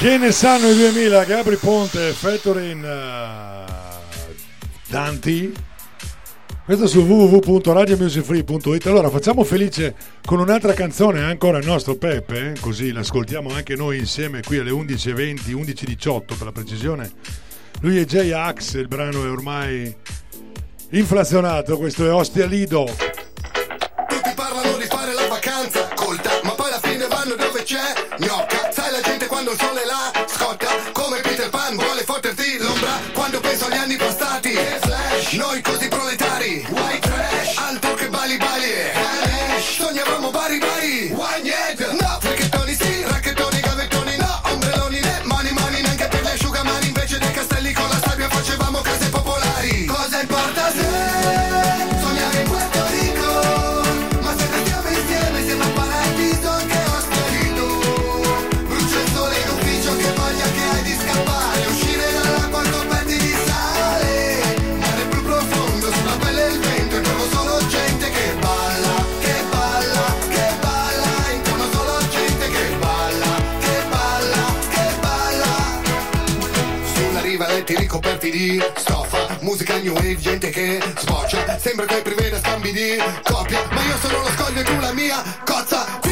Che ne sanno i 2000? Gabri Ponte, featuring eh, Danti. Questo su www.radiomusicfree.it. Allora facciamo felice con un'altra canzone ancora il nostro Peppe, eh, così l'ascoltiamo anche noi insieme qui alle 11.20, 11.18 per la precisione. Lui è J. Axe, il brano è ormai inflazionato, questo è Ostia Lido. Tutti parlano di fare la vacanza colta, ma poi alla fine vanno dove c'è gnocca. Quando il sole la scotta, come Peter Pan vuole fotterti l'ombra. Quando penso agli anni passati, flash, noi così proletari, white scarti di stoffa Musica new wave, gente che sboccia. Sembra che preveda scambi di coppia Ma io sono lo scoglio e tu la mia cozza.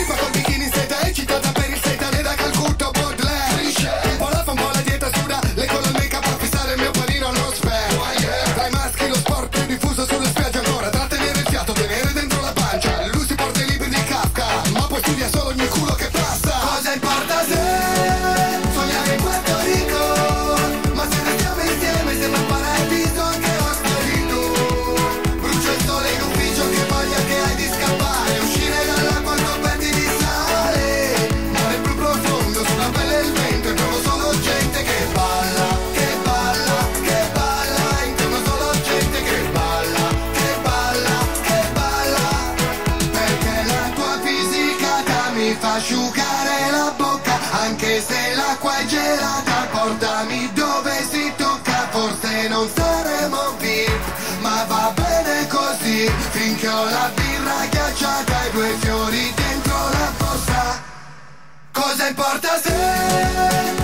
importa se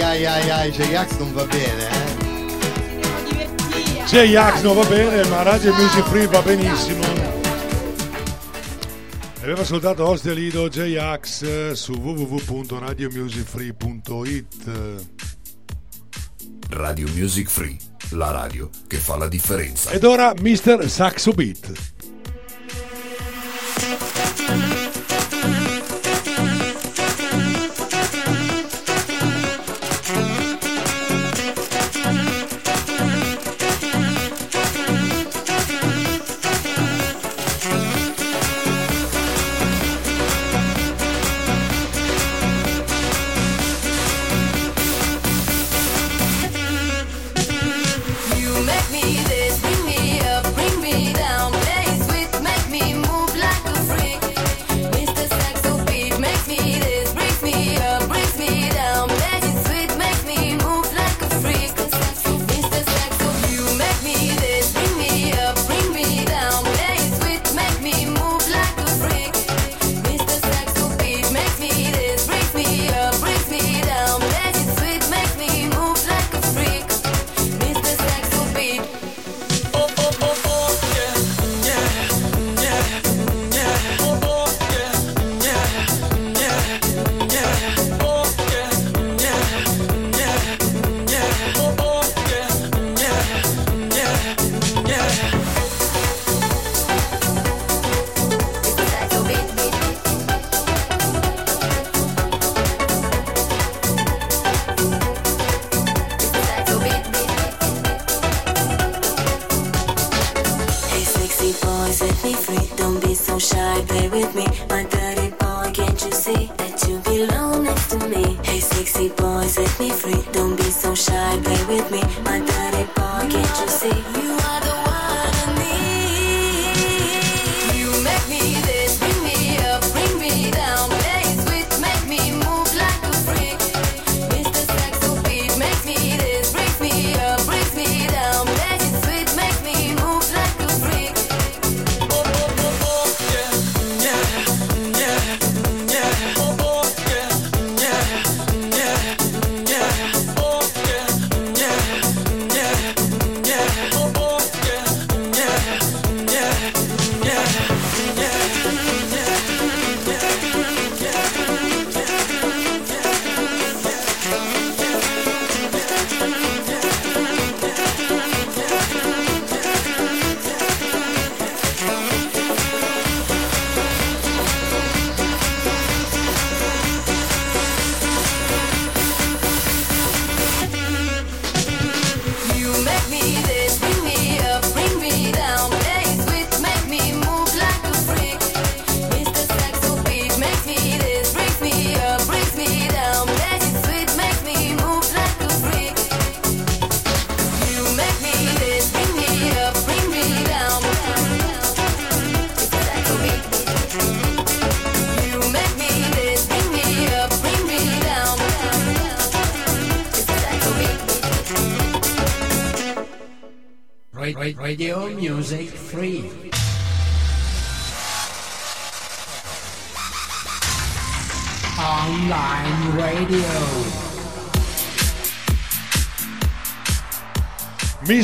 ai ai ai ai, J-Ax non va bene, eh. J-Ax non va bene, ma Radio Music Free va benissimo. Abbiamo ascoltato Ostia Lido J-Ax su www.radiomusicfree.it Radio Music Free, la radio che fa la differenza. Ed ora Mr. Saxo Beat.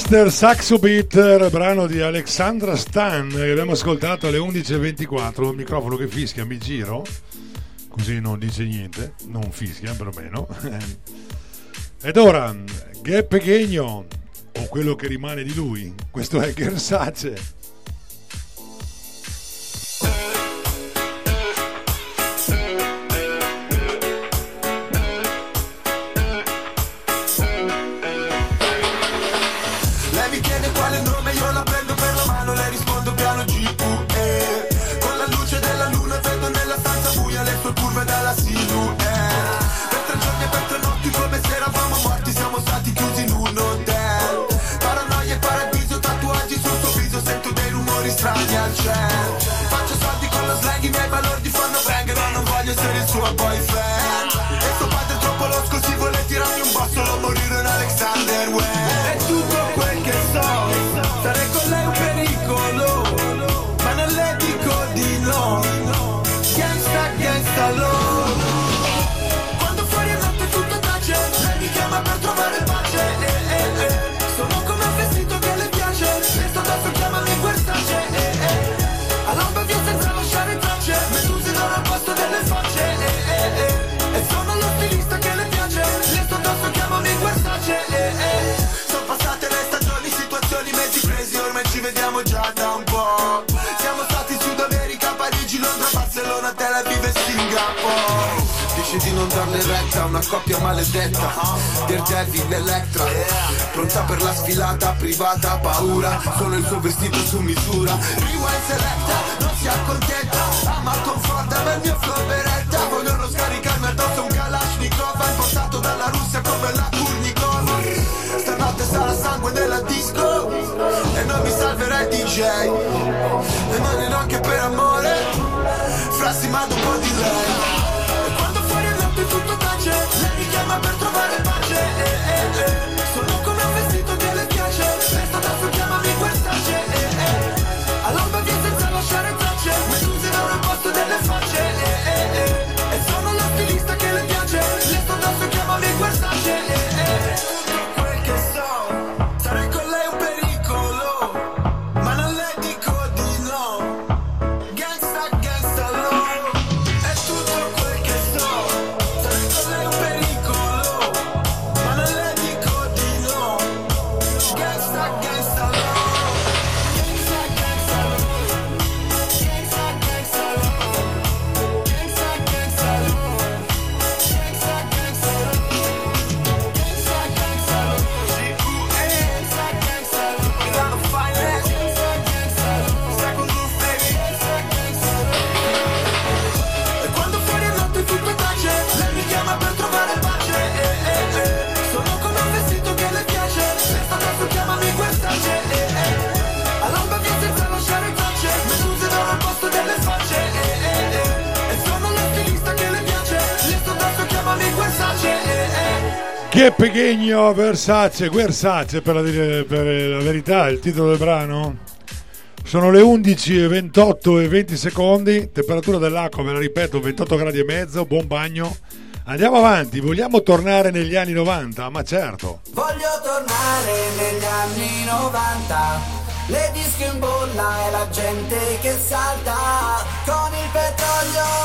Master Saxo Beat, brano di Alexandra Stan che abbiamo ascoltato alle 11.24. il microfono che fischia, mi giro, così non dice niente, non fischia perlomeno. Ed ora, Ghe Pechegno, o quello che rimane di lui, questo è Gersace. Ennio Versace, Versace per la, per la verità, il titolo del brano. Sono le 11.28 e 20 secondi, temperatura dell'acqua, ve la ripeto, 28 gradi e mezzo, buon bagno. Andiamo avanti, vogliamo tornare negli anni 90, ma certo. Voglio tornare negli anni 90, le disco in bolla e la gente che salta con il petrolio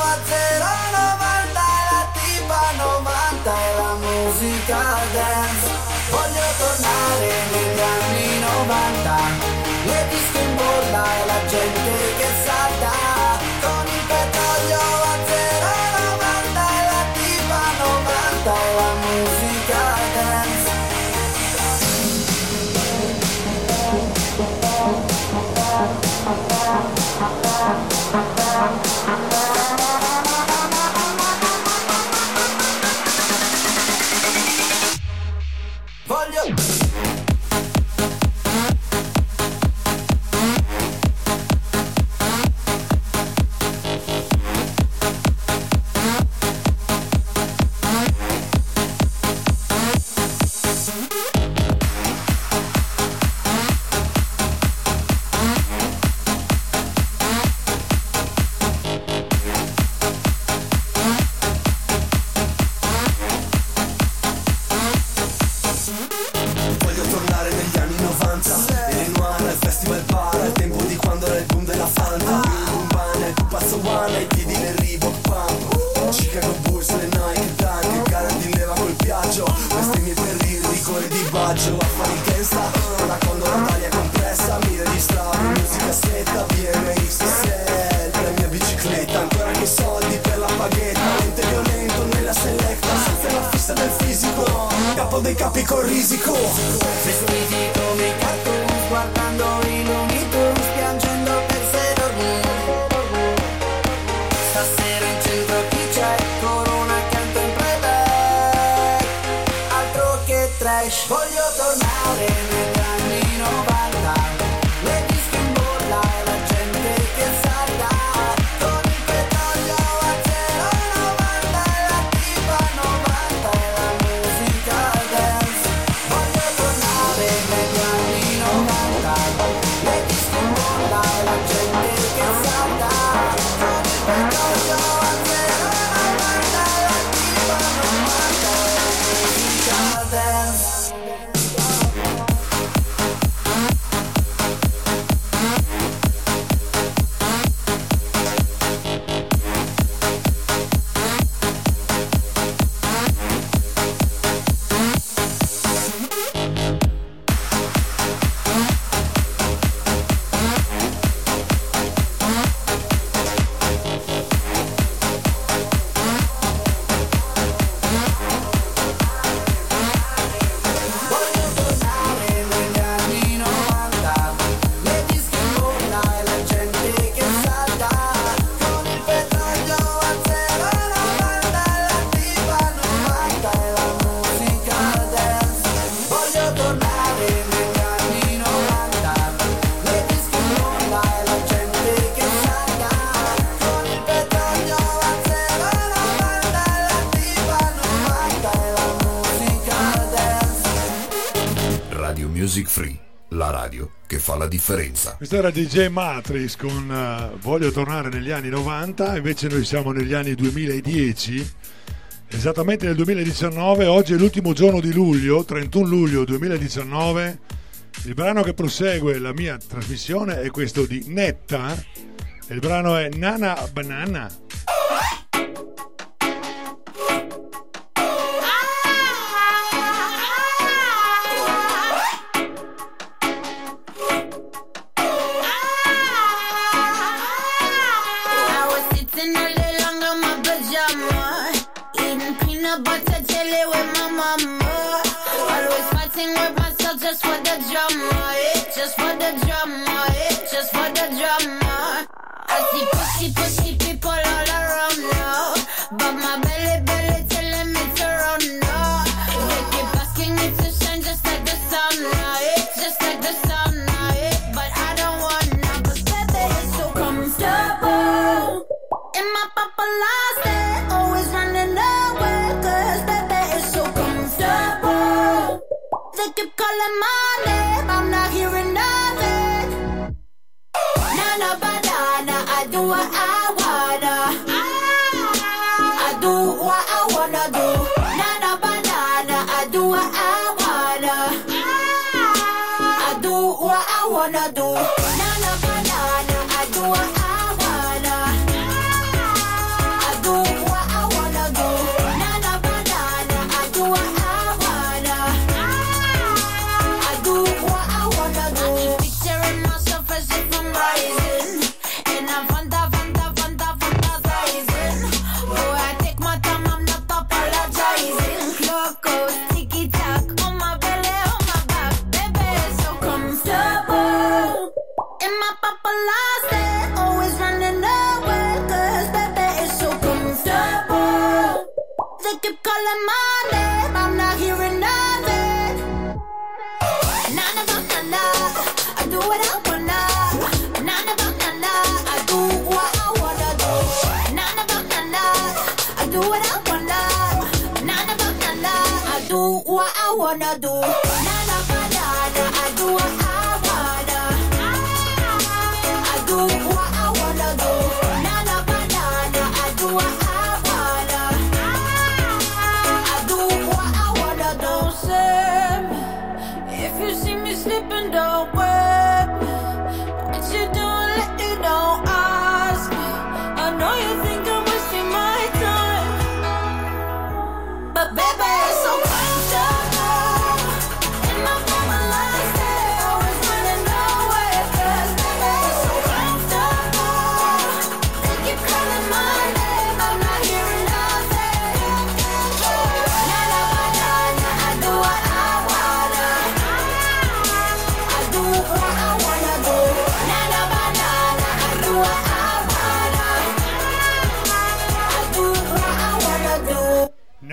differenza. Questo era DJ Matrix con uh, Voglio tornare negli anni 90, invece noi siamo negli anni 2010. Esattamente nel 2019, oggi è l'ultimo giorno di luglio, 31 luglio 2019. Il brano che prosegue la mia trasmissione è questo di Netta. Il brano è Nana Banana. Pussy, pussy people all around. But my belly, belly telling me to run. They keep asking me to just like the. Just like the. But I don't want baby, it's so comfortable. My always running baby, it's so comfortable. They keep calling my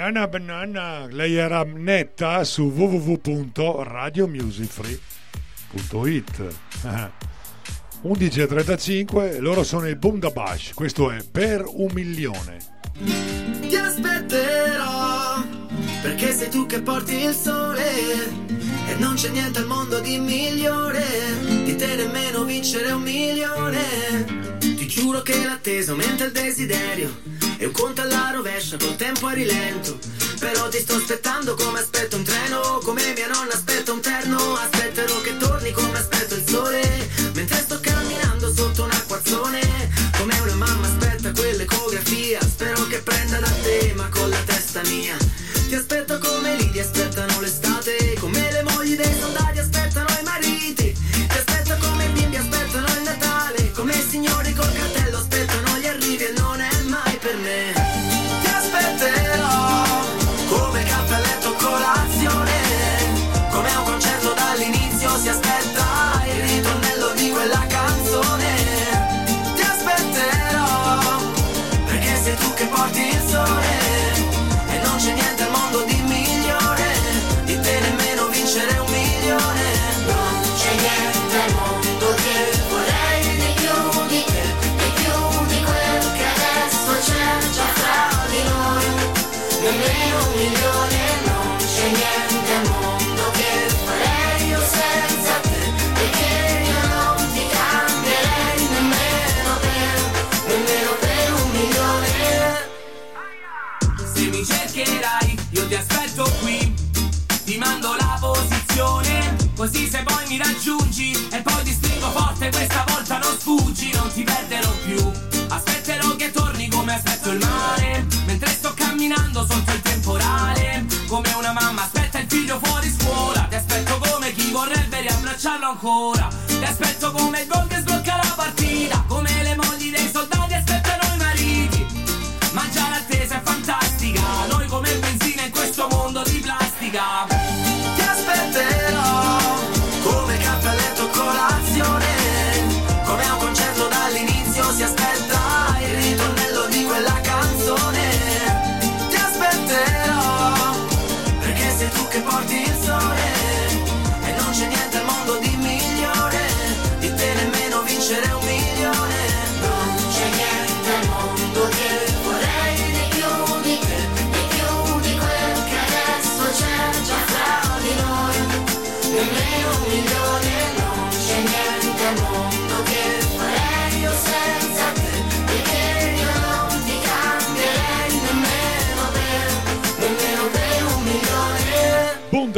Banana banana, lei era netta su www.radiomusicfree.it 11.35, loro sono i Bundabash, questo è per un milione. Ti aspetterò perché sei tu che porti il sole e non c'è niente al mondo di migliore di te nemmeno vincere un milione. Ti giuro che l'attesa aumenta il desiderio e un conto alla rovescia col tempo a rilento. Però ti sto aspettando come aspetto un treno, come mia nonna aspetta un terno. Aspetterò che torni come aspetto il sole,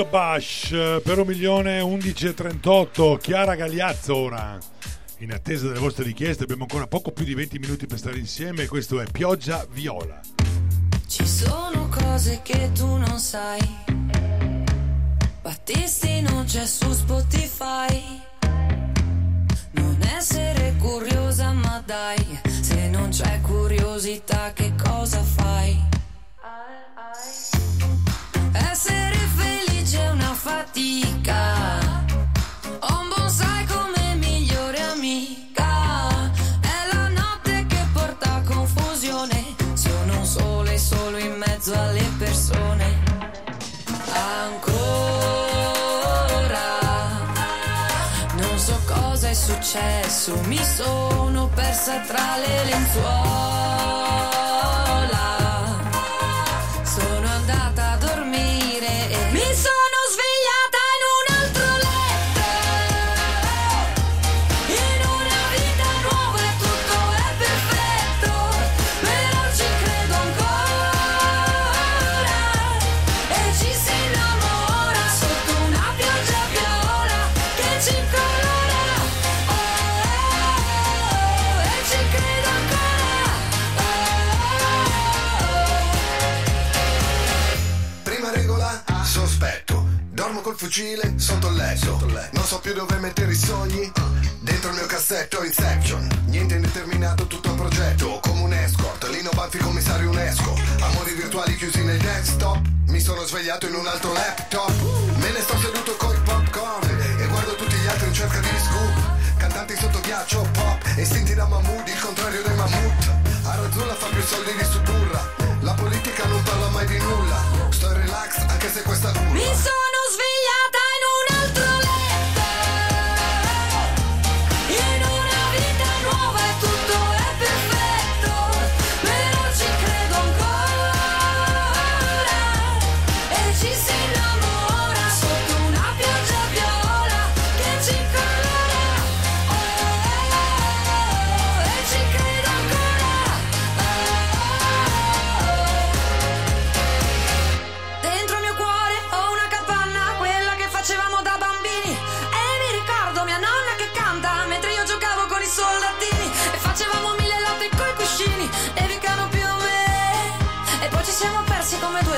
Bundabash eh, per un milione 11.38, Chiara Gagliazzo ora. In attesa delle vostre richieste abbiamo ancora poco più di 20 minuti per stare insieme. Questo è Pioggia Viola. Ci sono cose che tu non sai. Battisti non c'è su Spotify. Non essere curiosa, ma dai, se non c'è curiosità, che cosa fai? Essere fatica. Ho come migliore amica. È la notte che porta confusione. Sono un sole solo in mezzo alle persone. Ancora non so cosa è successo. Mi sono persa tra le lenzuola. Fucile sotto il letto. Non so più dove mettere i sogni. Dentro il mio cassetto Inception. Niente indeterminato, tutto un progetto. Come un escort, Lino Banfi commissario UNESCO. Amori virtuali chiusi nel desktop. Mi sono svegliato in un altro laptop. Me ne sto seduto col popcorn. E guardo tutti gli altri in cerca di scoop. Cantanti sotto ghiaccio, pop. Istinti da mammut, il contrario dei mammut. A Razzulla fa più soldi di Suburra. La politica non parla mai di nulla. forte questa curva. Mi svegliata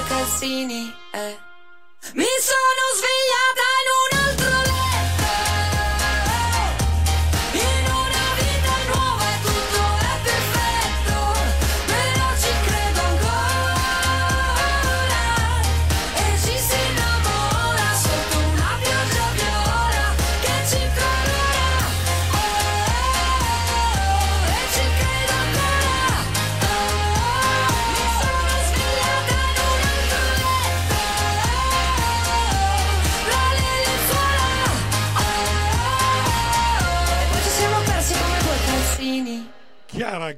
calzini. eh. Mi sono svegliata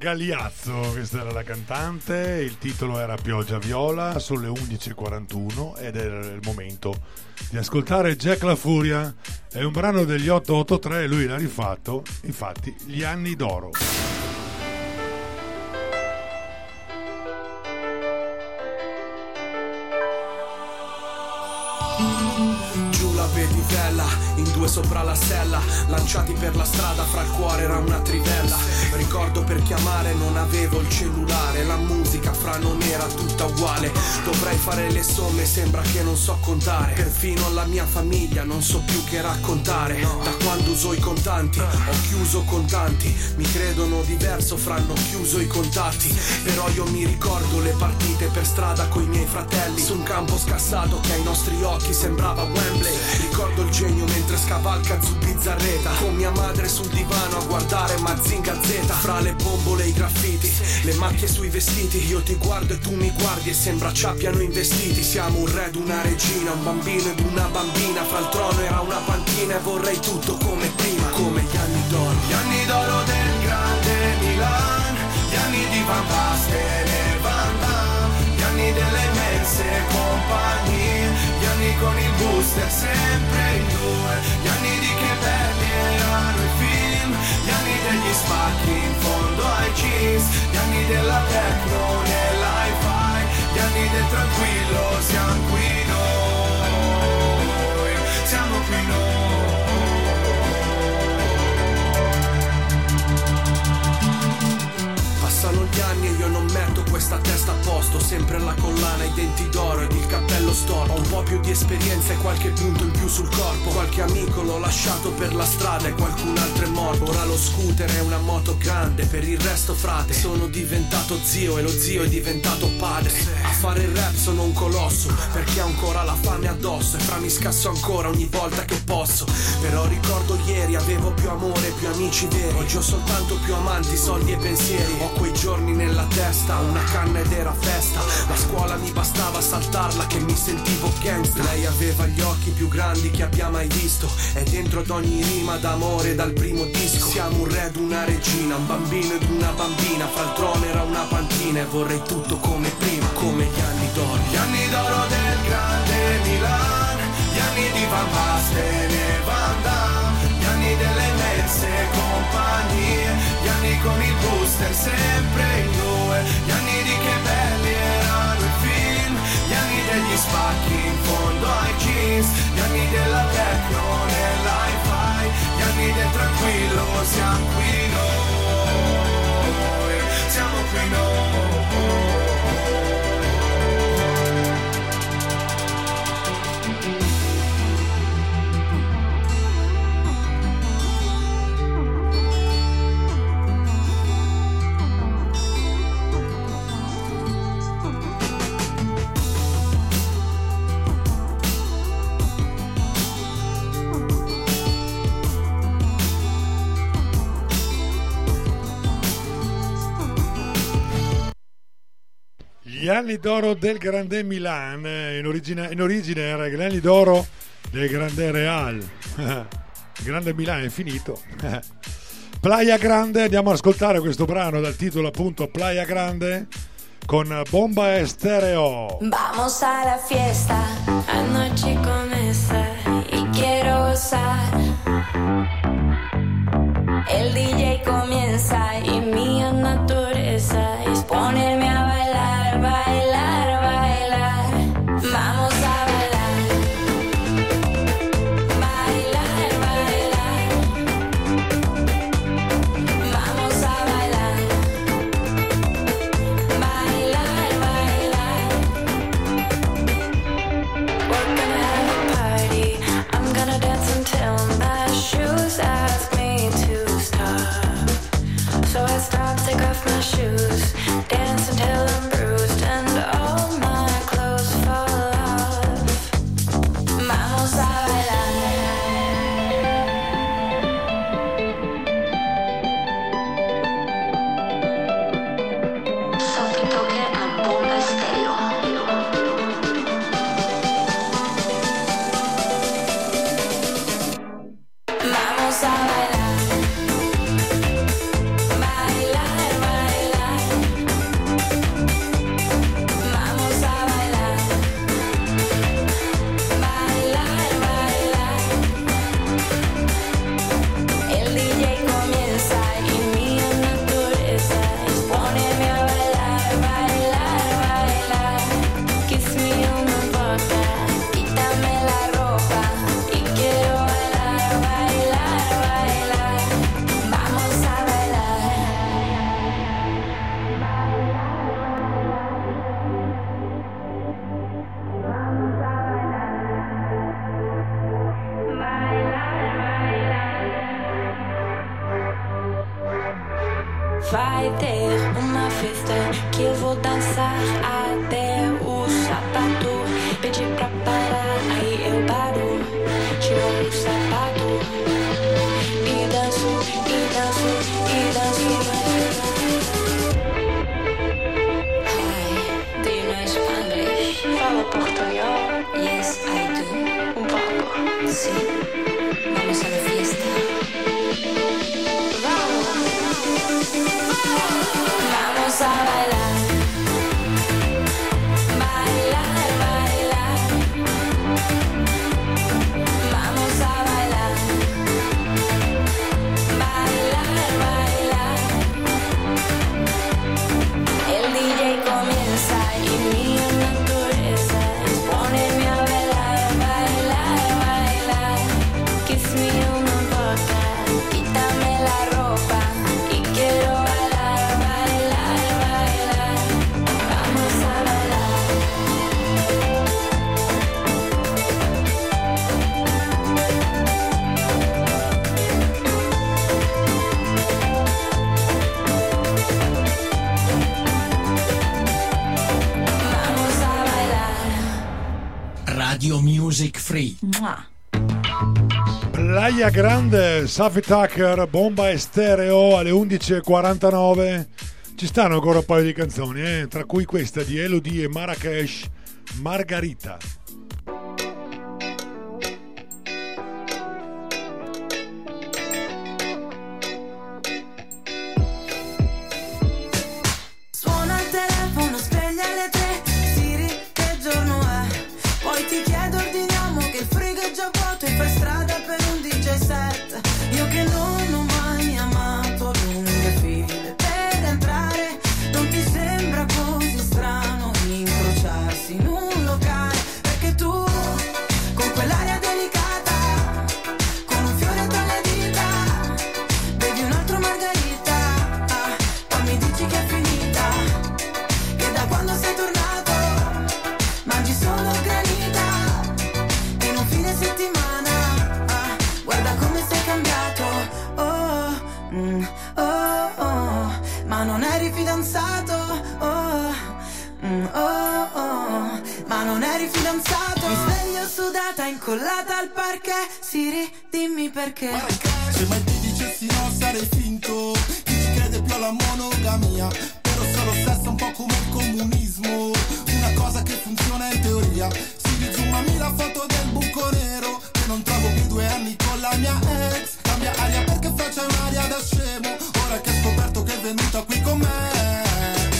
Galiazzo, questa era la cantante, il titolo era Pioggia Viola, sono le 11.41 ed è il momento di ascoltare Jack La Furia, è un brano degli 883 e lui l'ha rifatto, infatti, Gli anni d'oro. Due sopra la sella Lanciati per la strada, fra il cuore era una trivella. Ricordo per chiamare non avevo il cellulare La musica fra non era tutta uguale. Dovrei fare le somme, sembra che non so contare. Perfino alla mia famiglia non so più che raccontare. Da quando uso i contanti, ho chiuso contanti. Mi credono diverso, fra hanno chiuso i contatti. Però io mi ricordo le partite per strada coi miei fratelli. Su un campo scassato che ai nostri occhi sembrava Wembley. Ricordo il genio mentre scavalca su Bizzarreta Con mia madre sul divano a guardare Mazinga Z Fra le bombole e i graffiti, le macchie sui vestiti Io ti guardo e tu mi guardi e sembra ci abbiano investiti. Siamo un re ed una regina, un bambino ed una bambina. Fra il trono era una panchina e vorrei tutto come prima. Come gli anni d'oro. Gli anni d'oro del grande Milan, gli anni di Van Basten e Van Damme, gli anni delle immense compagnie, anni con il booster sempre in due, gli anni di che belli erano i film, gli anni degli spacchi in fondo ai jeans, gli anni della techno nell'hi-fi, gli anni del tranquillo, siamo qui noi, siamo qui Passano gli anni e io non metto questa testa a posto Sempre la collana, i denti d'oro ed il cappello storto. Ho un po' più di esperienza e qualche punto in più sul corpo. Qualche amico l'ho lasciato per la strada e qualcun altro è morto. Ora lo scooter è una moto grande, per il resto frate Sono diventato zio e lo zio è diventato padre. A fare il rap sono un colosso Perché ho ancora la fame addosso. E fra mi scasso ancora ogni volta che posso. Però ricordo ieri avevo più amore, più amici veri. Oggi ho soltanto più amanti, soldi e pensieri. Ho quei giorni nella testa, una canna ed era festa. La scuola mi bastava saltarla che mi sentivo gangsta. Lei aveva gli occhi più grandi che abbia mai visto. E dentro ad ogni rima d'amore dal primo disco. Siamo un re ed una regina, un bambino ed una bambina. Fra il trono era una panchina e vorrei tutto come prima Come gli anni d'oro. Gli anni d'oro del grande Milan, gli anni di Van Basten e Van Damme, gli anni delle immense compagnie, anni con il booster sempre in due, gli anni di che belli erano i film, gli anni degli spacchi in fondo ai jeans, gli anni della techno nell'hi-fi, gli anni del tranquillo, siamo qui noi, siamo qui noi. Granelli d'oro del Grande Milan, eh, in origine, in origine era Granelli d'oro del Grande Real. Grande Milan è finito. Playa Grande, andiamo ad ascoltare questo brano dal titolo appunto Playa Grande con Bomba e Stereo. Vamos a la fiesta, anoche con esta, y quiero gozar. El DJ comienza y Gaia Grande, Safi Tucker, Bomba e Stereo alle 11.49. Ci stanno ancora un paio di canzoni, eh? tra cui questa di Elodie e Marrakesh, Margarita. Venuta qui con me.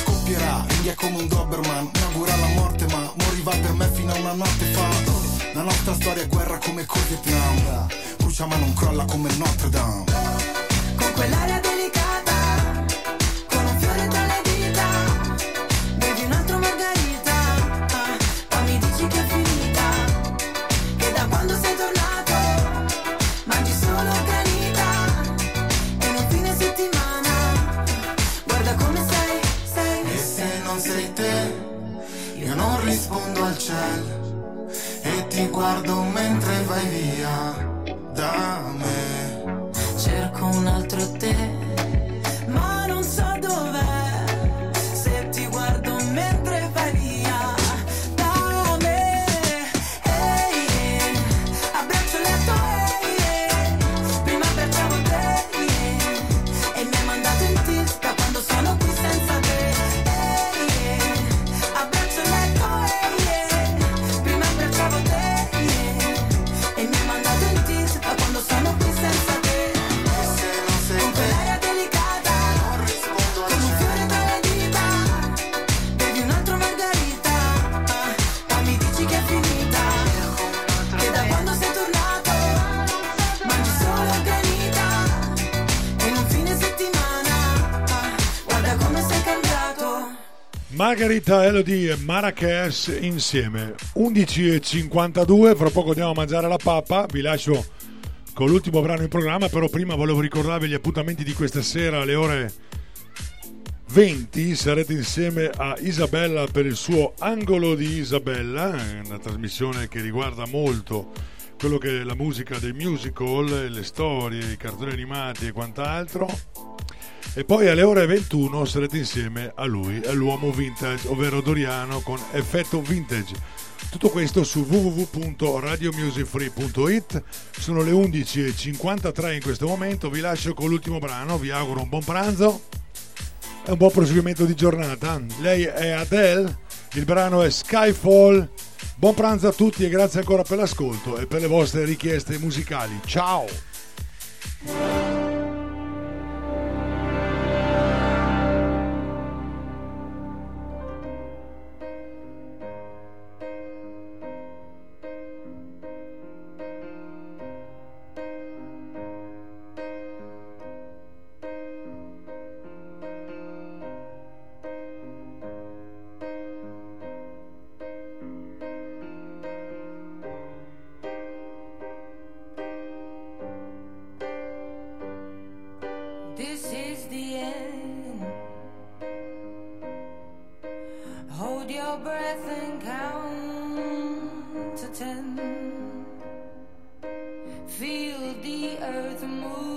Scoppierà, India come un Doberman Mi augura la morte ma moriva per me fino a una notte fa. La nostra storia è guerra come col Vietnam. Brucia ma non crolla come Notre Dame. Con quell'aria delicata, Margherita, Elodie e Marrakesh insieme. 11.52 fra poco andiamo a mangiare la pappa. Vi lascio con l'ultimo brano in programma però prima volevo ricordarvi gli appuntamenti di questa sera alle ore 20 sarete insieme a Isabella per il suo Angolo di Isabella una trasmissione che riguarda molto quello che è la musica dei musical le storie, i cartoni animati e quant'altro e poi alle ore 21 sarete insieme a lui, all'uomo vintage, ovvero Doriano con effetto vintage. Tutto questo su www.radiomusicfree.it. Sono le 11.53 in questo momento. Vi lascio con l'ultimo brano. Vi auguro un buon pranzo e un buon proseguimento di giornata. Lei è Adele, il brano è Skyfall. Buon pranzo a tutti e grazie ancora per l'ascolto e per le vostre richieste musicali. Ciao! The move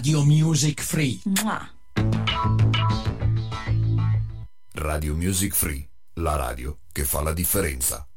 Radio Music Free. Radio Music Free, la radio che fa la differenza.